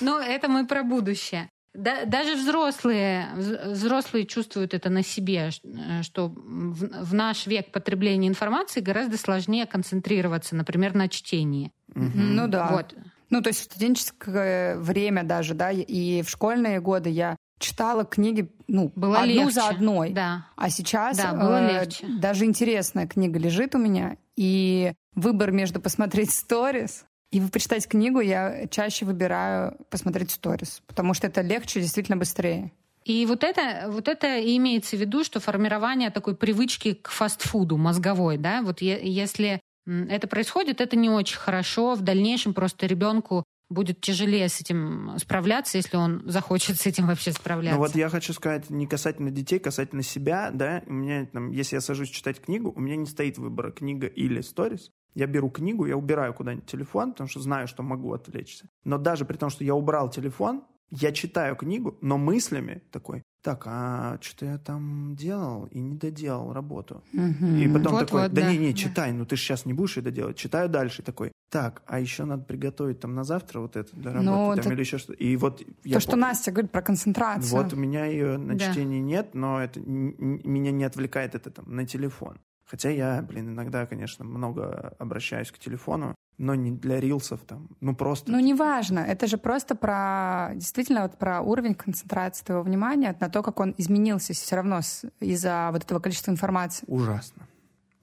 S3: Ну, это мы про будущее. Да, даже взрослые, взрослые чувствуют это на себе, э, что в, в наш век потребления информации гораздо сложнее концентрироваться, например, на чтении.
S1: Угу. Ну да. Вот. Ну, то есть в студенческое время даже, да, и в школьные годы я читала книги, ну, было одну легче. за одной.
S3: Да.
S1: А сейчас
S3: да, было э, легче.
S1: даже интересная книга лежит у меня, и выбор между посмотреть сторис и почитать книгу я чаще выбираю посмотреть сторис, потому что это легче, действительно быстрее.
S3: И вот это, вот это имеется в виду, что формирование такой привычки к фастфуду мозговой, да, вот если это происходит, это не очень хорошо. В дальнейшем просто ребенку будет тяжелее с этим справляться, если он захочет с этим вообще справляться.
S2: Ну вот я хочу сказать не касательно детей, касательно себя, да, у меня там, если я сажусь читать книгу, у меня не стоит выбора книга или сторис, я беру книгу, я убираю куда-нибудь телефон, потому что знаю, что могу отвлечься. Но даже при том, что я убрал телефон, я читаю книгу, но мыслями такой, так, а что я там делал и не доделал работу?
S1: Угу.
S2: И потом
S3: вот,
S2: такой,
S3: вот,
S2: да,
S3: да
S2: не, не, читай, ну ты же сейчас не будешь это делать. Читаю дальше, такой, так, а еще надо приготовить там на завтра вот это для работы ну, там, это... или еще что-то. И вот
S1: я То, что Настя говорит про концентрацию.
S2: Вот у меня ее на да. чтении нет, но это меня не отвлекает это там на телефон. Хотя я, блин, иногда, конечно, много обращаюсь к телефону, но не для рилсов там, ну просто.
S1: Ну неважно, это же просто про, действительно, вот про уровень концентрации твоего внимания, на то, как он изменился все равно из-за вот этого количества информации.
S2: Ужасно.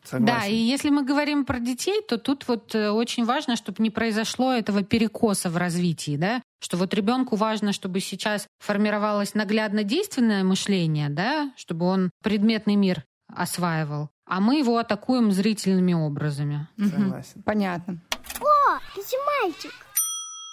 S2: Согласен.
S3: Да, и если мы говорим про детей, то тут вот э, очень важно, чтобы не произошло этого перекоса в развитии, да, что вот ребенку важно, чтобы сейчас формировалось наглядно действенное мышление, да, чтобы он предметный мир осваивал, а мы его атакуем зрительными образами.
S2: Согласен.
S1: Понятно.
S5: О, это мальчик.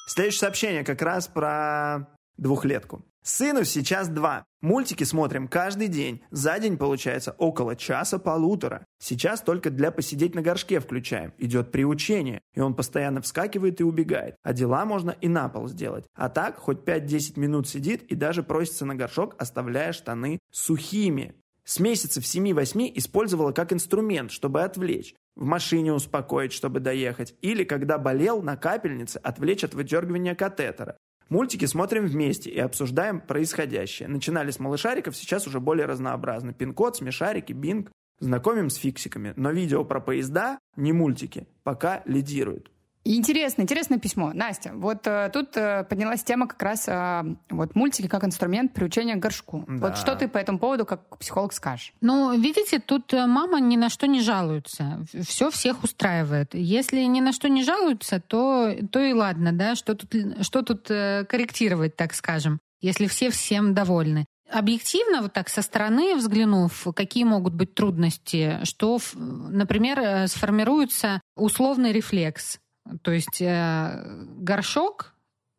S2: Следующее сообщение как раз про двухлетку. Сыну сейчас два. Мультики смотрим каждый день. За день получается около часа-полутора. Сейчас только для посидеть на горшке включаем. Идет приучение. И он постоянно вскакивает и убегает. А дела можно и на пол сделать. А так хоть 5-10 минут сидит и даже просится на горшок, оставляя штаны сухими. С месяцев 7-8 использовала как инструмент, чтобы отвлечь. В машине успокоить, чтобы доехать. Или, когда болел, на капельнице отвлечь от выдергивания катетера. Мультики смотрим вместе и обсуждаем происходящее. Начинали с малышариков, сейчас уже более разнообразно. Пин-код, смешарики, бинг. Знакомим с фиксиками. Но видео про поезда, не мультики, пока лидируют.
S1: Интересно, интересное письмо. Настя, вот э, тут э, поднялась тема как раз э, вот мультики как инструмент приучения к горшку. Да. Вот что ты по этому поводу как психолог скажешь?
S3: Ну, видите, тут э, мама ни на что не жалуется. Все всех устраивает. Если ни на что не жалуются, то, то и ладно, да, что тут, что тут э, корректировать, так скажем, если все всем довольны объективно, вот так со стороны взглянув, какие могут быть трудности, что, например, э, сформируется условный рефлекс. То есть э, горшок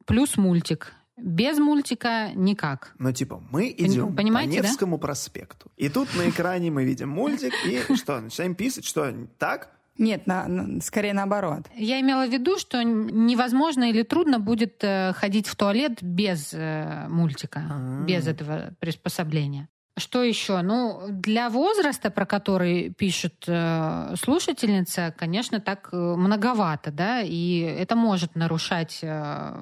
S3: плюс мультик. Без мультика никак.
S2: Ну, типа, мы идем Понимаете, по Невскому да? проспекту. И тут на экране мы видим мультик, и что, начинаем писать, что, так?
S1: Нет, на, на, скорее наоборот.
S3: Я имела в виду, что невозможно или трудно будет э, ходить в туалет без э, мультика, А-а-а. без этого приспособления. Что еще? Ну, для возраста, про который пишет э, слушательница, конечно, так э, многовато, да, и это может нарушать э,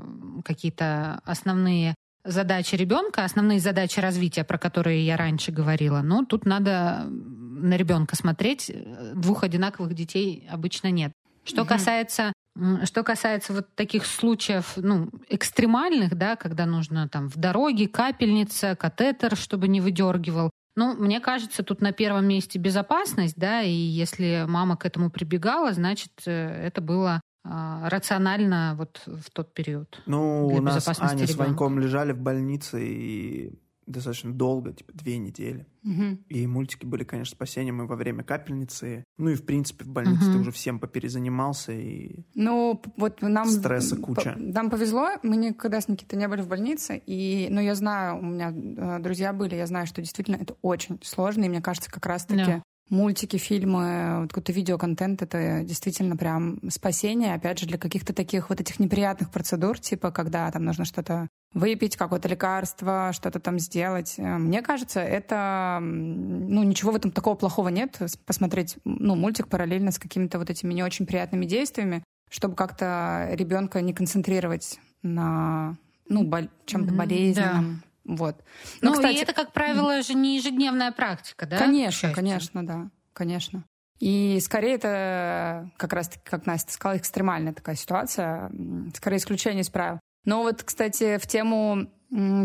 S3: какие-то основные задачи ребенка, основные задачи развития, про которые я раньше говорила. Но тут надо на ребенка смотреть. Двух одинаковых детей обычно нет. Что угу. касается что касается вот таких случаев, ну, экстремальных, да, когда нужно там в дороге капельница, катетер, чтобы не выдергивал. Ну, мне кажется, тут на первом месте безопасность, да, и если мама к этому прибегала, значит, э, это было а, рационально вот в тот период.
S2: Ну, у нас Аня ребенка. с Ваньком лежали в больнице, и достаточно долго, типа две недели.
S1: Угу.
S2: И мультики были, конечно, спасением и во время капельницы. Ну и, в принципе, в больнице угу. ты уже всем поперезанимался. И
S1: ну, вот нам...
S2: Стресса куча.
S1: Нам повезло, мы никогда с Никитой не были в больнице. И, ну, я знаю, у меня э, друзья были, я знаю, что действительно это очень сложно. И мне кажется, как раз-таки да мультики, фильмы, вот какой-то видеоконтент — это действительно прям спасение, опять же, для каких-то таких вот этих неприятных процедур, типа когда там нужно что-то выпить, какое-то лекарство, что-то там сделать. Э, мне кажется, это, ну, ничего в этом такого плохого нет, посмотреть, ну, мультик параллельно с какими-то вот этими не очень приятными действиями, чтобы как-то ребенка не концентрировать на ну, бол- чем-то болезненным. Вот.
S3: Но, ну, кстати, и это, как правило, же не ежедневная практика, да?
S1: Конечно, конечно, да, конечно. И скорее это как раз, как Настя сказала, экстремальная такая ситуация, скорее исключение из правил. Но вот, кстати, в тему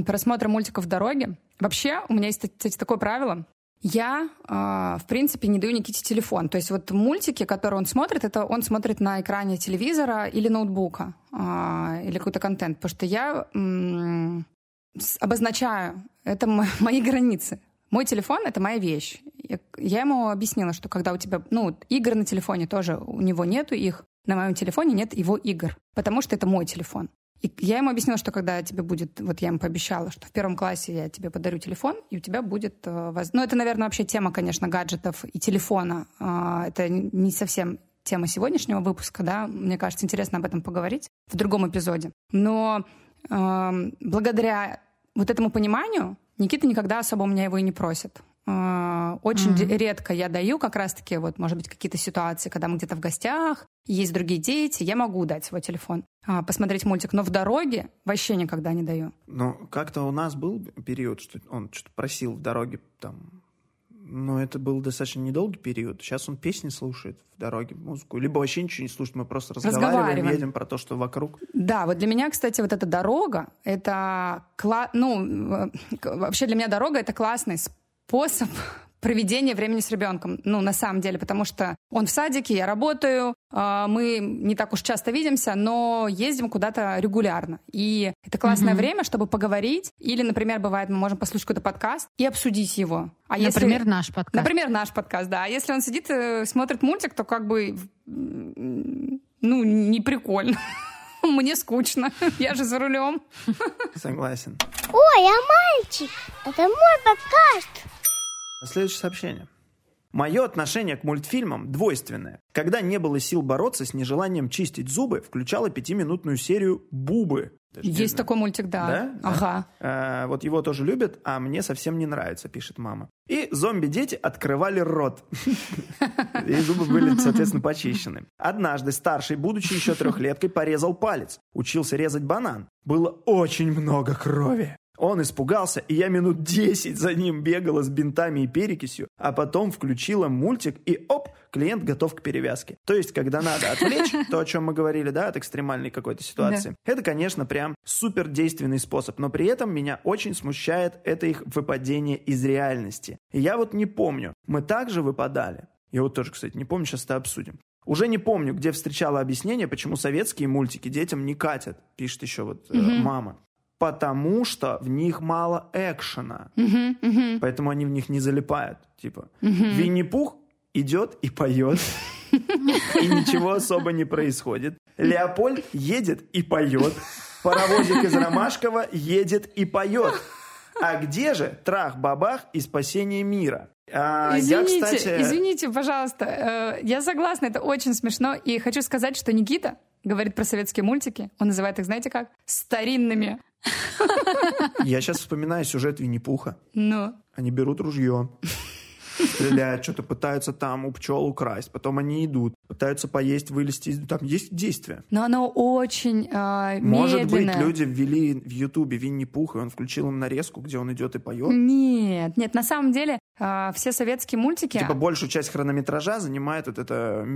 S1: просмотра мультиков в дороге, вообще у меня есть, кстати, такое правило. Я, э, в принципе, не даю Никите телефон. То есть вот мультики, которые он смотрит, это он смотрит на экране телевизора или ноутбука, э, или какой-то контент. Потому что я э, обозначаю, это мои границы. Мой телефон — это моя вещь. Я ему объяснила, что когда у тебя... Ну, игр на телефоне тоже, у него нету их. На моем телефоне нет его игр, потому что это мой телефон. И я ему объяснила, что когда тебе будет, вот я ему пообещала, что в первом классе я тебе подарю телефон, и у тебя будет... Э. Ну, это, наверное, вообще тема, конечно, гаджетов и телефона. А, это не совсем тема сегодняшнего выпуска, да, мне кажется, интересно об этом поговорить в другом эпизоде. Но э, благодаря вот этому пониманию Никита никогда особо у меня его и не просит. А, очень mm-hmm. редко я даю как раз-таки, вот, может быть, какие-то ситуации, когда мы где-то в гостях, есть другие дети, я могу дать свой телефон, а, посмотреть мультик, но в дороге вообще никогда не даю.
S2: Ну, как-то у нас был период, что он что-то просил в дороге там но это был достаточно недолгий период. Сейчас он песни слушает в дороге, музыку. Либо вообще ничего не слушает, мы просто разговариваем, разговариваем. едем про то, что вокруг.
S1: Да, вот для меня, кстати, вот эта дорога, это... Кла... Ну, э, вообще для меня дорога — это классный способ проведения времени с ребенком. Ну, на самом деле, потому что он в садике, я работаю, а, мы не так уж часто видимся, но ездим куда-то регулярно. И это классное mm-hmm. время, чтобы поговорить. Или, например, бывает, мы можем послушать какой-то подкаст и обсудить его.
S3: А например, если... наш подкаст.
S1: Например, наш подкаст, да. А если он сидит, и смотрит мультик, то как бы, ну, не прикольно. Мне скучно. Я же за рулем.
S2: Согласен.
S5: Ой, а мальчик, это мой подкаст.
S2: Следующее сообщение. Мое отношение к мультфильмам двойственное. Когда не было сил бороться с нежеланием чистить зубы, включала пятиминутную серию «Бубы».
S1: Есть такой мультик, да.
S2: Да?
S1: Ага.
S2: А, вот его тоже любят, а мне совсем не нравится, пишет мама. И зомби-дети открывали рот. И зубы были, соответственно, почищены. Однажды старший, будучи еще трехлеткой, порезал палец. Учился резать банан. Было очень много крови. Он испугался, и я минут десять за ним бегала с бинтами и перекисью, а потом включила мультик, и оп, клиент готов к перевязке. То есть, когда надо отвлечь, то, о чем мы говорили, да, от экстремальной какой-то ситуации, да. это, конечно, прям супер действенный способ, но при этом меня очень смущает это их выпадение из реальности. И я вот не помню, мы также выпадали. Я вот тоже, кстати, не помню, сейчас это обсудим. Уже не помню, где встречала объяснение, почему советские мультики детям не катят, пишет еще вот э, мама потому что в них мало экшена. Uh-huh, uh-huh. Поэтому они в них не залипают. Типа, uh-huh. Винни-Пух идет и поет, и ничего особо не происходит. Леопольд едет и поет. Паровозик из Ромашкова едет и поет. А где же трах-бабах и спасение мира?
S1: А, извините, я, кстати... извините, пожалуйста. Э, я согласна, это очень смешно. И хочу сказать, что Никита говорит про советские мультики. Он называет их, знаете как? Старинными.
S2: Я сейчас вспоминаю сюжет Винни-Пуха.
S1: Ну?
S2: Они берут ружье, стреляют, что-то пытаются там у пчел украсть, потом они идут, пытаются поесть, вылезти, там есть действие.
S1: Но оно очень э,
S2: Может быть, люди ввели в Ютубе Винни-Пух, и он включил им нарезку, где он идет и поет?
S1: Нет, нет, на самом деле э, все советские мультики...
S2: Типа большую часть хронометража занимает вот это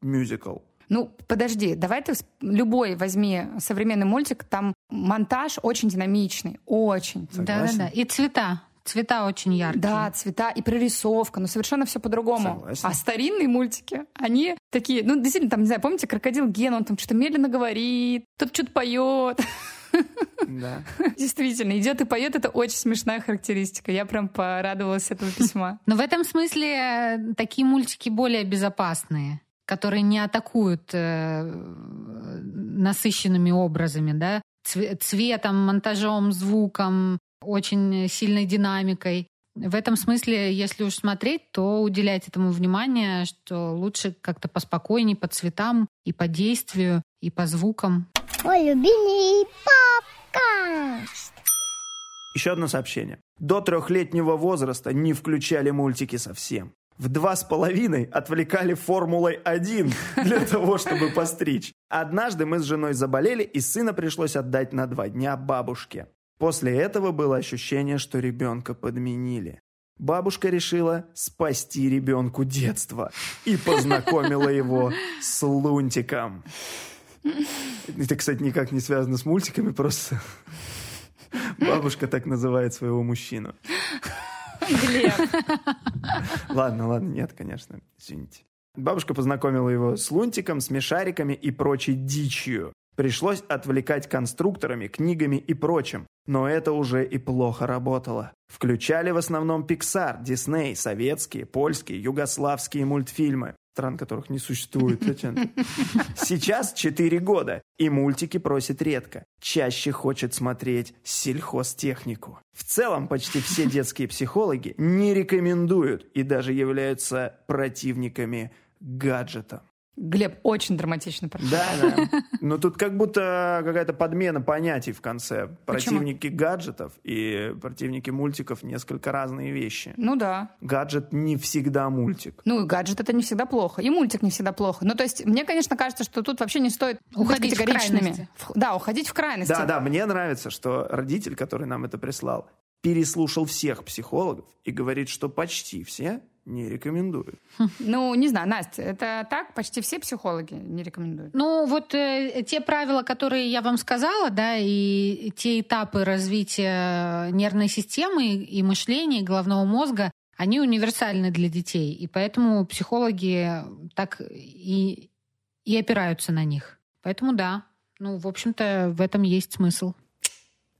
S2: мюзикл.
S1: Ну, подожди, давай ты любой возьми современный мультик, там монтаж очень динамичный, очень.
S3: Да-да-да, и цвета. Цвета очень яркие.
S1: Да, цвета и прорисовка, но совершенно все по-другому. А старинные мультики, они такие, ну, действительно, там, не знаю, помните, крокодил Ген, он там что-то медленно говорит, тут что-то поет.
S2: Да.
S1: Действительно, идет и поет, это очень смешная характеристика. Я прям порадовалась этого письма.
S3: Но в этом смысле э, такие мультики более безопасные которые не атакуют э, насыщенными образами, да, цветом, монтажом, звуком, очень сильной динамикой. В этом смысле, если уж смотреть, то уделять этому внимание, что лучше как-то поспокойнее по цветам и по действию, и по звукам.
S5: Мой любимый подкаст.
S2: Еще одно сообщение. До трехлетнего возраста не включали мультики совсем. В два с половиной отвлекали Формулой-1 для того, чтобы постричь. Однажды мы с женой заболели, и сына пришлось отдать на два дня бабушке. После этого было ощущение, что ребенка подменили. Бабушка решила спасти ребенку детство и познакомила его с Лунтиком. Это, кстати, никак не связано с мультиками, просто бабушка так называет своего мужчину.
S1: Глеб.
S2: Ладно, ладно, нет, конечно, извините. Бабушка познакомила его с лунтиком, смешариками и прочей дичью. Пришлось отвлекать конструкторами, книгами и прочим. Но это уже и плохо работало. Включали в основном Pixar, Disney, советские, польские, югославские мультфильмы стран которых не существует. Сейчас 4 года, и мультики просит редко. Чаще хочет смотреть сельхозтехнику. В целом, почти все детские психологи не рекомендуют и даже являются противниками гаджета.
S1: Глеб очень драматично прошел.
S2: Да, да. Но тут как будто какая-то подмена понятий в конце. Противники
S1: Почему?
S2: гаджетов и противники мультиков несколько разные вещи.
S1: Ну да.
S2: Гаджет не всегда мультик.
S1: Ну, и гаджет это не всегда плохо. И мультик не всегда плохо. Ну, то есть, мне, конечно, кажется, что тут вообще не стоит
S3: Уходить
S1: быть
S3: в
S1: категоричными.
S3: крайности.
S1: В- да, уходить в крайности.
S2: Да, да, мне нравится, что родитель, который нам это прислал, переслушал всех психологов и говорит, что почти все не рекомендуют.
S1: Ну, не знаю, Настя, это так? Почти все психологи не рекомендуют.
S3: Ну, вот э, те правила, которые я вам сказала, да, и те этапы развития нервной системы и мышления, и головного мозга, они универсальны для детей. И поэтому психологи так и, и опираются на них. Поэтому да, ну, в общем-то, в этом есть смысл.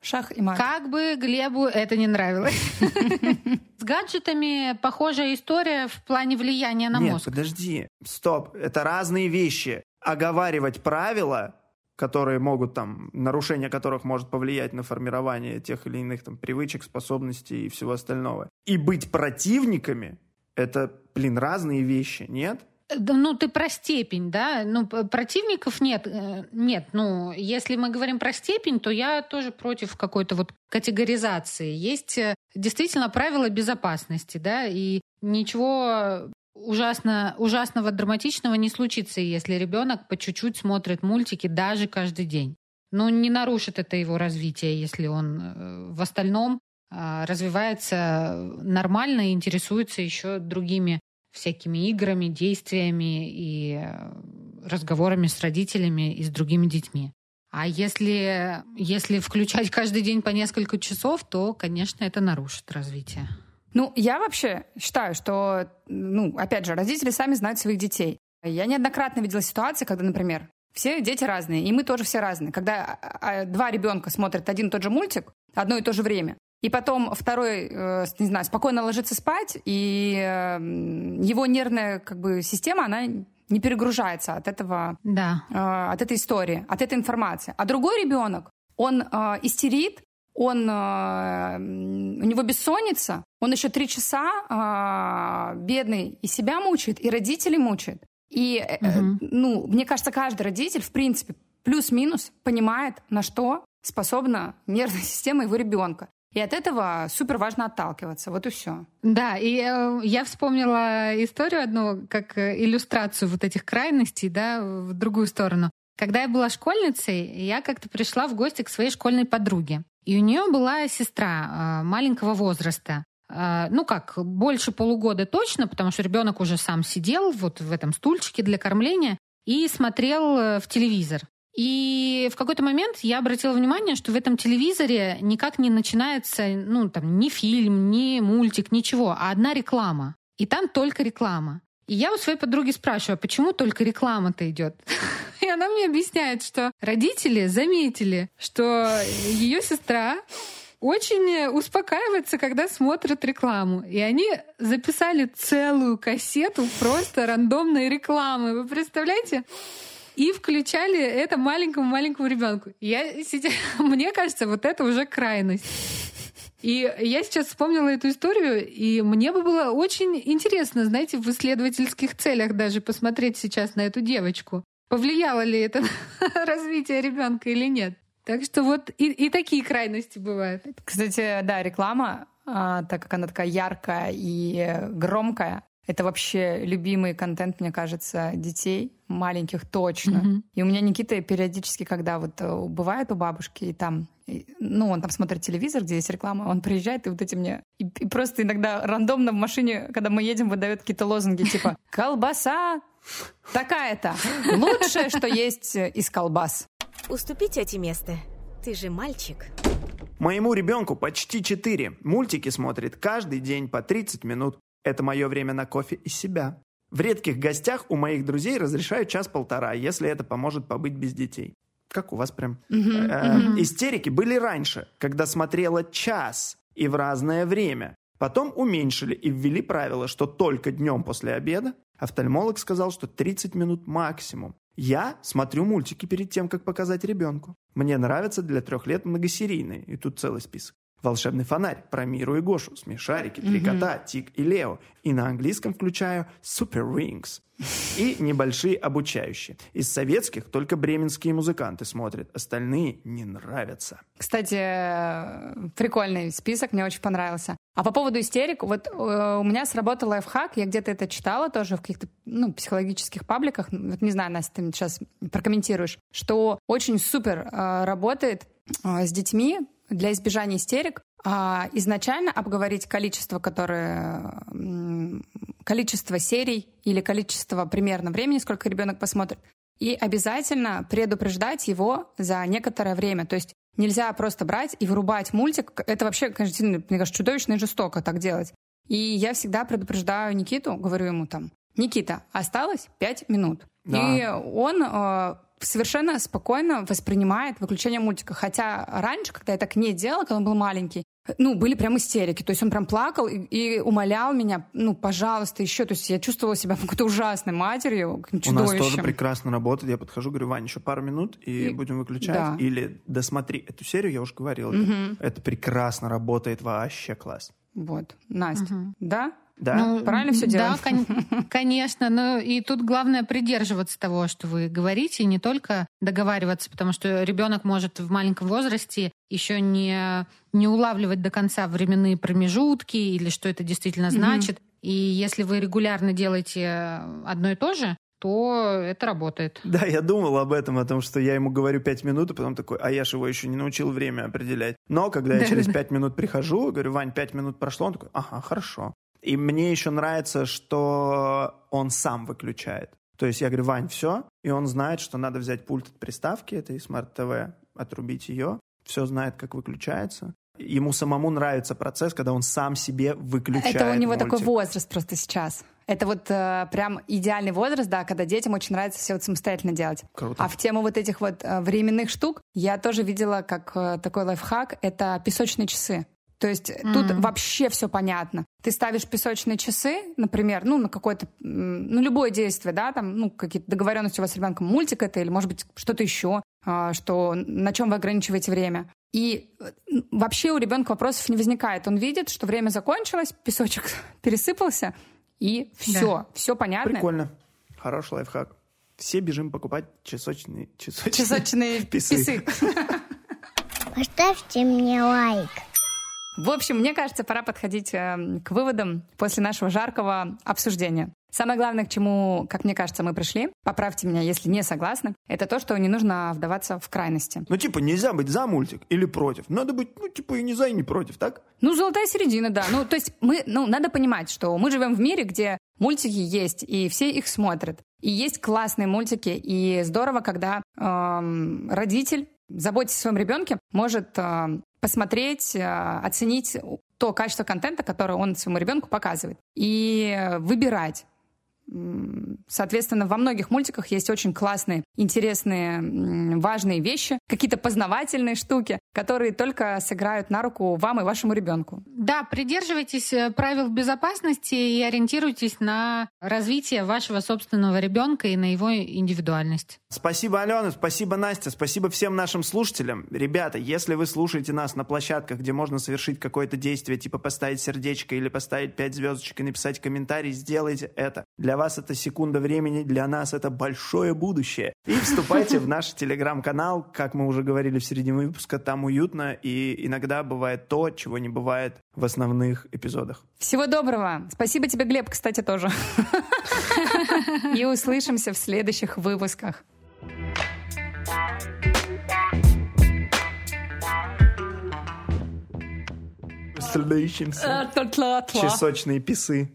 S1: Шах и мат.
S3: Как бы Глебу это не нравилось. С гаджетами похожая история в плане влияния на
S2: Нет,
S3: мозг.
S2: подожди, стоп, это разные вещи. Оговаривать правила, которые могут там, нарушение которых может повлиять на формирование тех или иных там привычек, способностей и всего остального. И быть противниками, это, блин, разные вещи, нет?
S3: Ну, ты про степень, да? Ну, противников нет. э, Нет, ну, если мы говорим про степень, то я тоже против какой-то вот категоризации. Есть э, действительно правила безопасности, да, и ничего ужасно, ужасного, драматичного не случится, если ребенок по чуть-чуть смотрит мультики даже каждый день. Ну, не нарушит это его развитие, если он э, в остальном а, развивается нормально и интересуется еще другими всякими играми, действиями и э, разговорами с родителями и с другими детьми. А если, если включать каждый день по несколько часов, то, конечно, это нарушит развитие.
S1: Ну, я вообще считаю, что, ну, опять же, родители сами знают своих детей. Я неоднократно видела ситуации, когда, например, все дети разные, и мы тоже все разные. Когда а, а, два ребенка смотрят один и тот же мультик одно и то же время, и потом второй, э, не знаю, спокойно ложится спать, и э, м, его нервная как бы, система, она не перегружается от этого
S3: Да.
S1: э, от этой истории, от этой информации. А другой ребенок, он э, истерит, он, у него бессонница, он еще три часа бедный и себя мучает, и родителей мучает. И,
S3: Мгм.
S1: ну, мне кажется, каждый родитель, в принципе, плюс-минус понимает, на что способна нервная система его ребенка. И от этого супер важно отталкиваться. Вот и все.
S3: Да, и э, я вспомнила историю одну, как э, иллюстрацию вот этих крайностей, да, в другую сторону. Когда я была школьницей, я как-то пришла в гости к своей школьной подруге. И у нее была сестра э, маленького возраста. Э, Ну как, больше полугода точно, потому что ребенок уже сам сидел вот в этом стульчике для кормления и смотрел э, в телевизор. И в какой-то момент я обратила внимание, что в этом телевизоре никак не начинается, ну, там, ни фильм, ни мультик, ничего, а одна реклама. И там только реклама. И я у своей подруги спрашиваю, а почему только реклама-то идет? И она мне объясняет, что родители заметили, что ее сестра очень успокаивается, когда смотрят рекламу. И они записали целую кассету просто рандомной рекламы. Вы представляете? И включали это маленькому-маленькому ребенку. Я сидя... Мне кажется, вот это уже крайность. И я сейчас вспомнила эту историю, и мне бы было очень интересно, знаете, в исследовательских целях даже посмотреть сейчас на эту девочку. Повлияло ли это на развитие ребенка или нет. Так что вот и, и такие крайности бывают.
S1: Кстати, да, реклама, а, так как она такая яркая и громкая, Это вообще любимый контент, мне кажется, детей, маленьких точно. Mm-hmm. И у меня Никита периодически, когда вот э, бывает у бабушки, и там, и, ну, он там смотрит телевизор, где есть реклама, он приезжает, и вот эти мне... И, и просто иногда рандомно в машине, когда мы едем, выдает какие-то лозунги, типа «Колбаса такая-то! Лучшее, что есть из колбас».
S6: Уступите эти место. Ты же мальчик.
S2: Моему ребенку почти 4. Мультики смотрит каждый день по 30 минут. Это мое время на кофе и себя. В редких гостях у моих друзей разрешаю час-полтора, если это поможет побыть без детей. Как у вас прям. Э, истерики были раньше, когда смотрела час и в разное время. Потом уменьшили и ввели правило, что только днем после обеда. Офтальмолог сказал, что 30 минут максимум. Я смотрю мультики перед тем, как показать ребенку. Мне нравятся для трех лет многосерийные, и тут целый список. Волшебный фонарь про Миру и Гошу, Смешарики, Три кота, Тик и Лео. И на английском включаю Super Wings. И небольшие обучающие. Из советских только бременские музыканты смотрят, остальные не нравятся.
S1: Кстати, прикольный список, мне очень понравился. А по поводу истерик, вот э, у меня сработал лайфхак, я где-то это читала тоже в каких-то ну, психологических пабликах, вот не знаю, Настя, ты сейчас прокомментируешь, что очень супер э, работает э, с детьми для избежания истерик а изначально обговорить количество, которое количество серий или количество примерно времени, сколько ребенок посмотрит, и обязательно предупреждать его за некоторое время. То есть нельзя просто брать и вырубать мультик. Это вообще, конечно, мне кажется, чудовищно и жестоко так делать. И я всегда предупреждаю Никиту, говорю ему там, Никита, осталось пять минут. Да. И он э, совершенно спокойно воспринимает выключение мультика. Хотя раньше, когда я так не делала, когда он был маленький, ну, были прям истерики. То есть он прям плакал и, и умолял меня, ну, пожалуйста, еще. То есть я чувствовала себя какой-то ужасной матерью,
S2: чудовищем. У нас тоже прекрасно работает. Я подхожу, говорю, Вань, еще пару минут, и, и... будем выключать. Да. Или досмотри эту серию, я уже говорил. Угу. Это, это прекрасно работает, вообще класс.
S1: Вот. Настя, угу. да?
S2: Да.
S1: Ну, Правильно все делаем?
S3: Да, кон- конечно. Но и тут главное придерживаться того, что вы говорите, и не только договариваться, потому что ребенок может в маленьком возрасте еще не, не улавливать до конца временные промежутки или что это действительно значит. Mm-hmm. И если вы регулярно делаете одно и то же, то это работает.
S2: Да, я думал об этом, о том, что я ему говорю пять минут, и потом такой, а я же его еще не научил время определять. Но когда я через пять минут прихожу, говорю, Вань, пять минут прошло, он такой, ага, хорошо. И мне еще нравится, что он сам выключает. То есть я говорю, Вань, все, и он знает, что надо взять пульт от приставки, это и смарт-ТВ, отрубить ее, все знает, как выключается. Ему самому нравится процесс, когда он сам себе выключает
S1: Это у него
S2: мультик.
S1: такой возраст просто сейчас. Это вот э, прям идеальный возраст, да, когда детям очень нравится все вот самостоятельно делать.
S2: Круто.
S1: А в тему вот этих вот э, временных штук я тоже видела как э, такой лайфхак, это песочные часы. То есть mm-hmm. тут вообще все понятно. Ты ставишь песочные часы, например, ну, на какое-то, ну, любое действие, да, там, ну, какие-то договоренности у вас с ребенком, мультик это или, может быть, что-то еще, а, что, на чем вы ограничиваете время. И вообще у ребенка вопросов не возникает. Он видит, что время закончилось, песочек пересыпался, и все, да. все понятно.
S2: Прикольно. Хороший лайфхак. Все бежим покупать часочные, часочные,
S1: часочные писы.
S5: Поставьте мне лайк.
S1: В общем, мне кажется, пора подходить э, к выводам после нашего жаркого обсуждения. Самое главное, к чему, как мне кажется, мы пришли, поправьте меня, если не согласны, это то, что не нужно вдаваться в крайности.
S2: Ну, типа, нельзя быть за мультик или против. Надо быть, ну, типа, и не за, и не против, так?
S1: Ну, золотая середина, да. Ну, то есть мы, ну, надо понимать, что мы живем в мире, где мультики есть, и все их смотрят. И есть классные мультики, и здорово, когда эм, родитель заботясь о своем ребенке, может э, посмотреть, э, оценить то качество контента, которое он своему ребенку показывает, и выбирать. Соответственно, во многих мультиках есть очень классные, интересные, важные вещи, какие-то познавательные штуки, которые только сыграют на руку вам и вашему ребенку.
S3: Да, придерживайтесь э, правил безопасности и ориентируйтесь на развитие вашего собственного ребенка и на его индивидуальность.
S2: Спасибо, Алена, спасибо, Настя, спасибо всем нашим слушателям. Ребята, если вы слушаете нас на площадках, где можно совершить какое-то действие, типа поставить сердечко или поставить пять звездочек и написать комментарий, сделайте это. Для вас это секунда времени, для нас это большое будущее. И вступайте в наш телеграм-канал, как мы уже говорили в середине выпуска, там уютно, и иногда бывает то, чего не бывает в основных эпизодах.
S1: Всего доброго. Спасибо тебе, Глеб, кстати, тоже. И услышимся в следующих выпусках.
S2: Услышимся. Чесочные писы.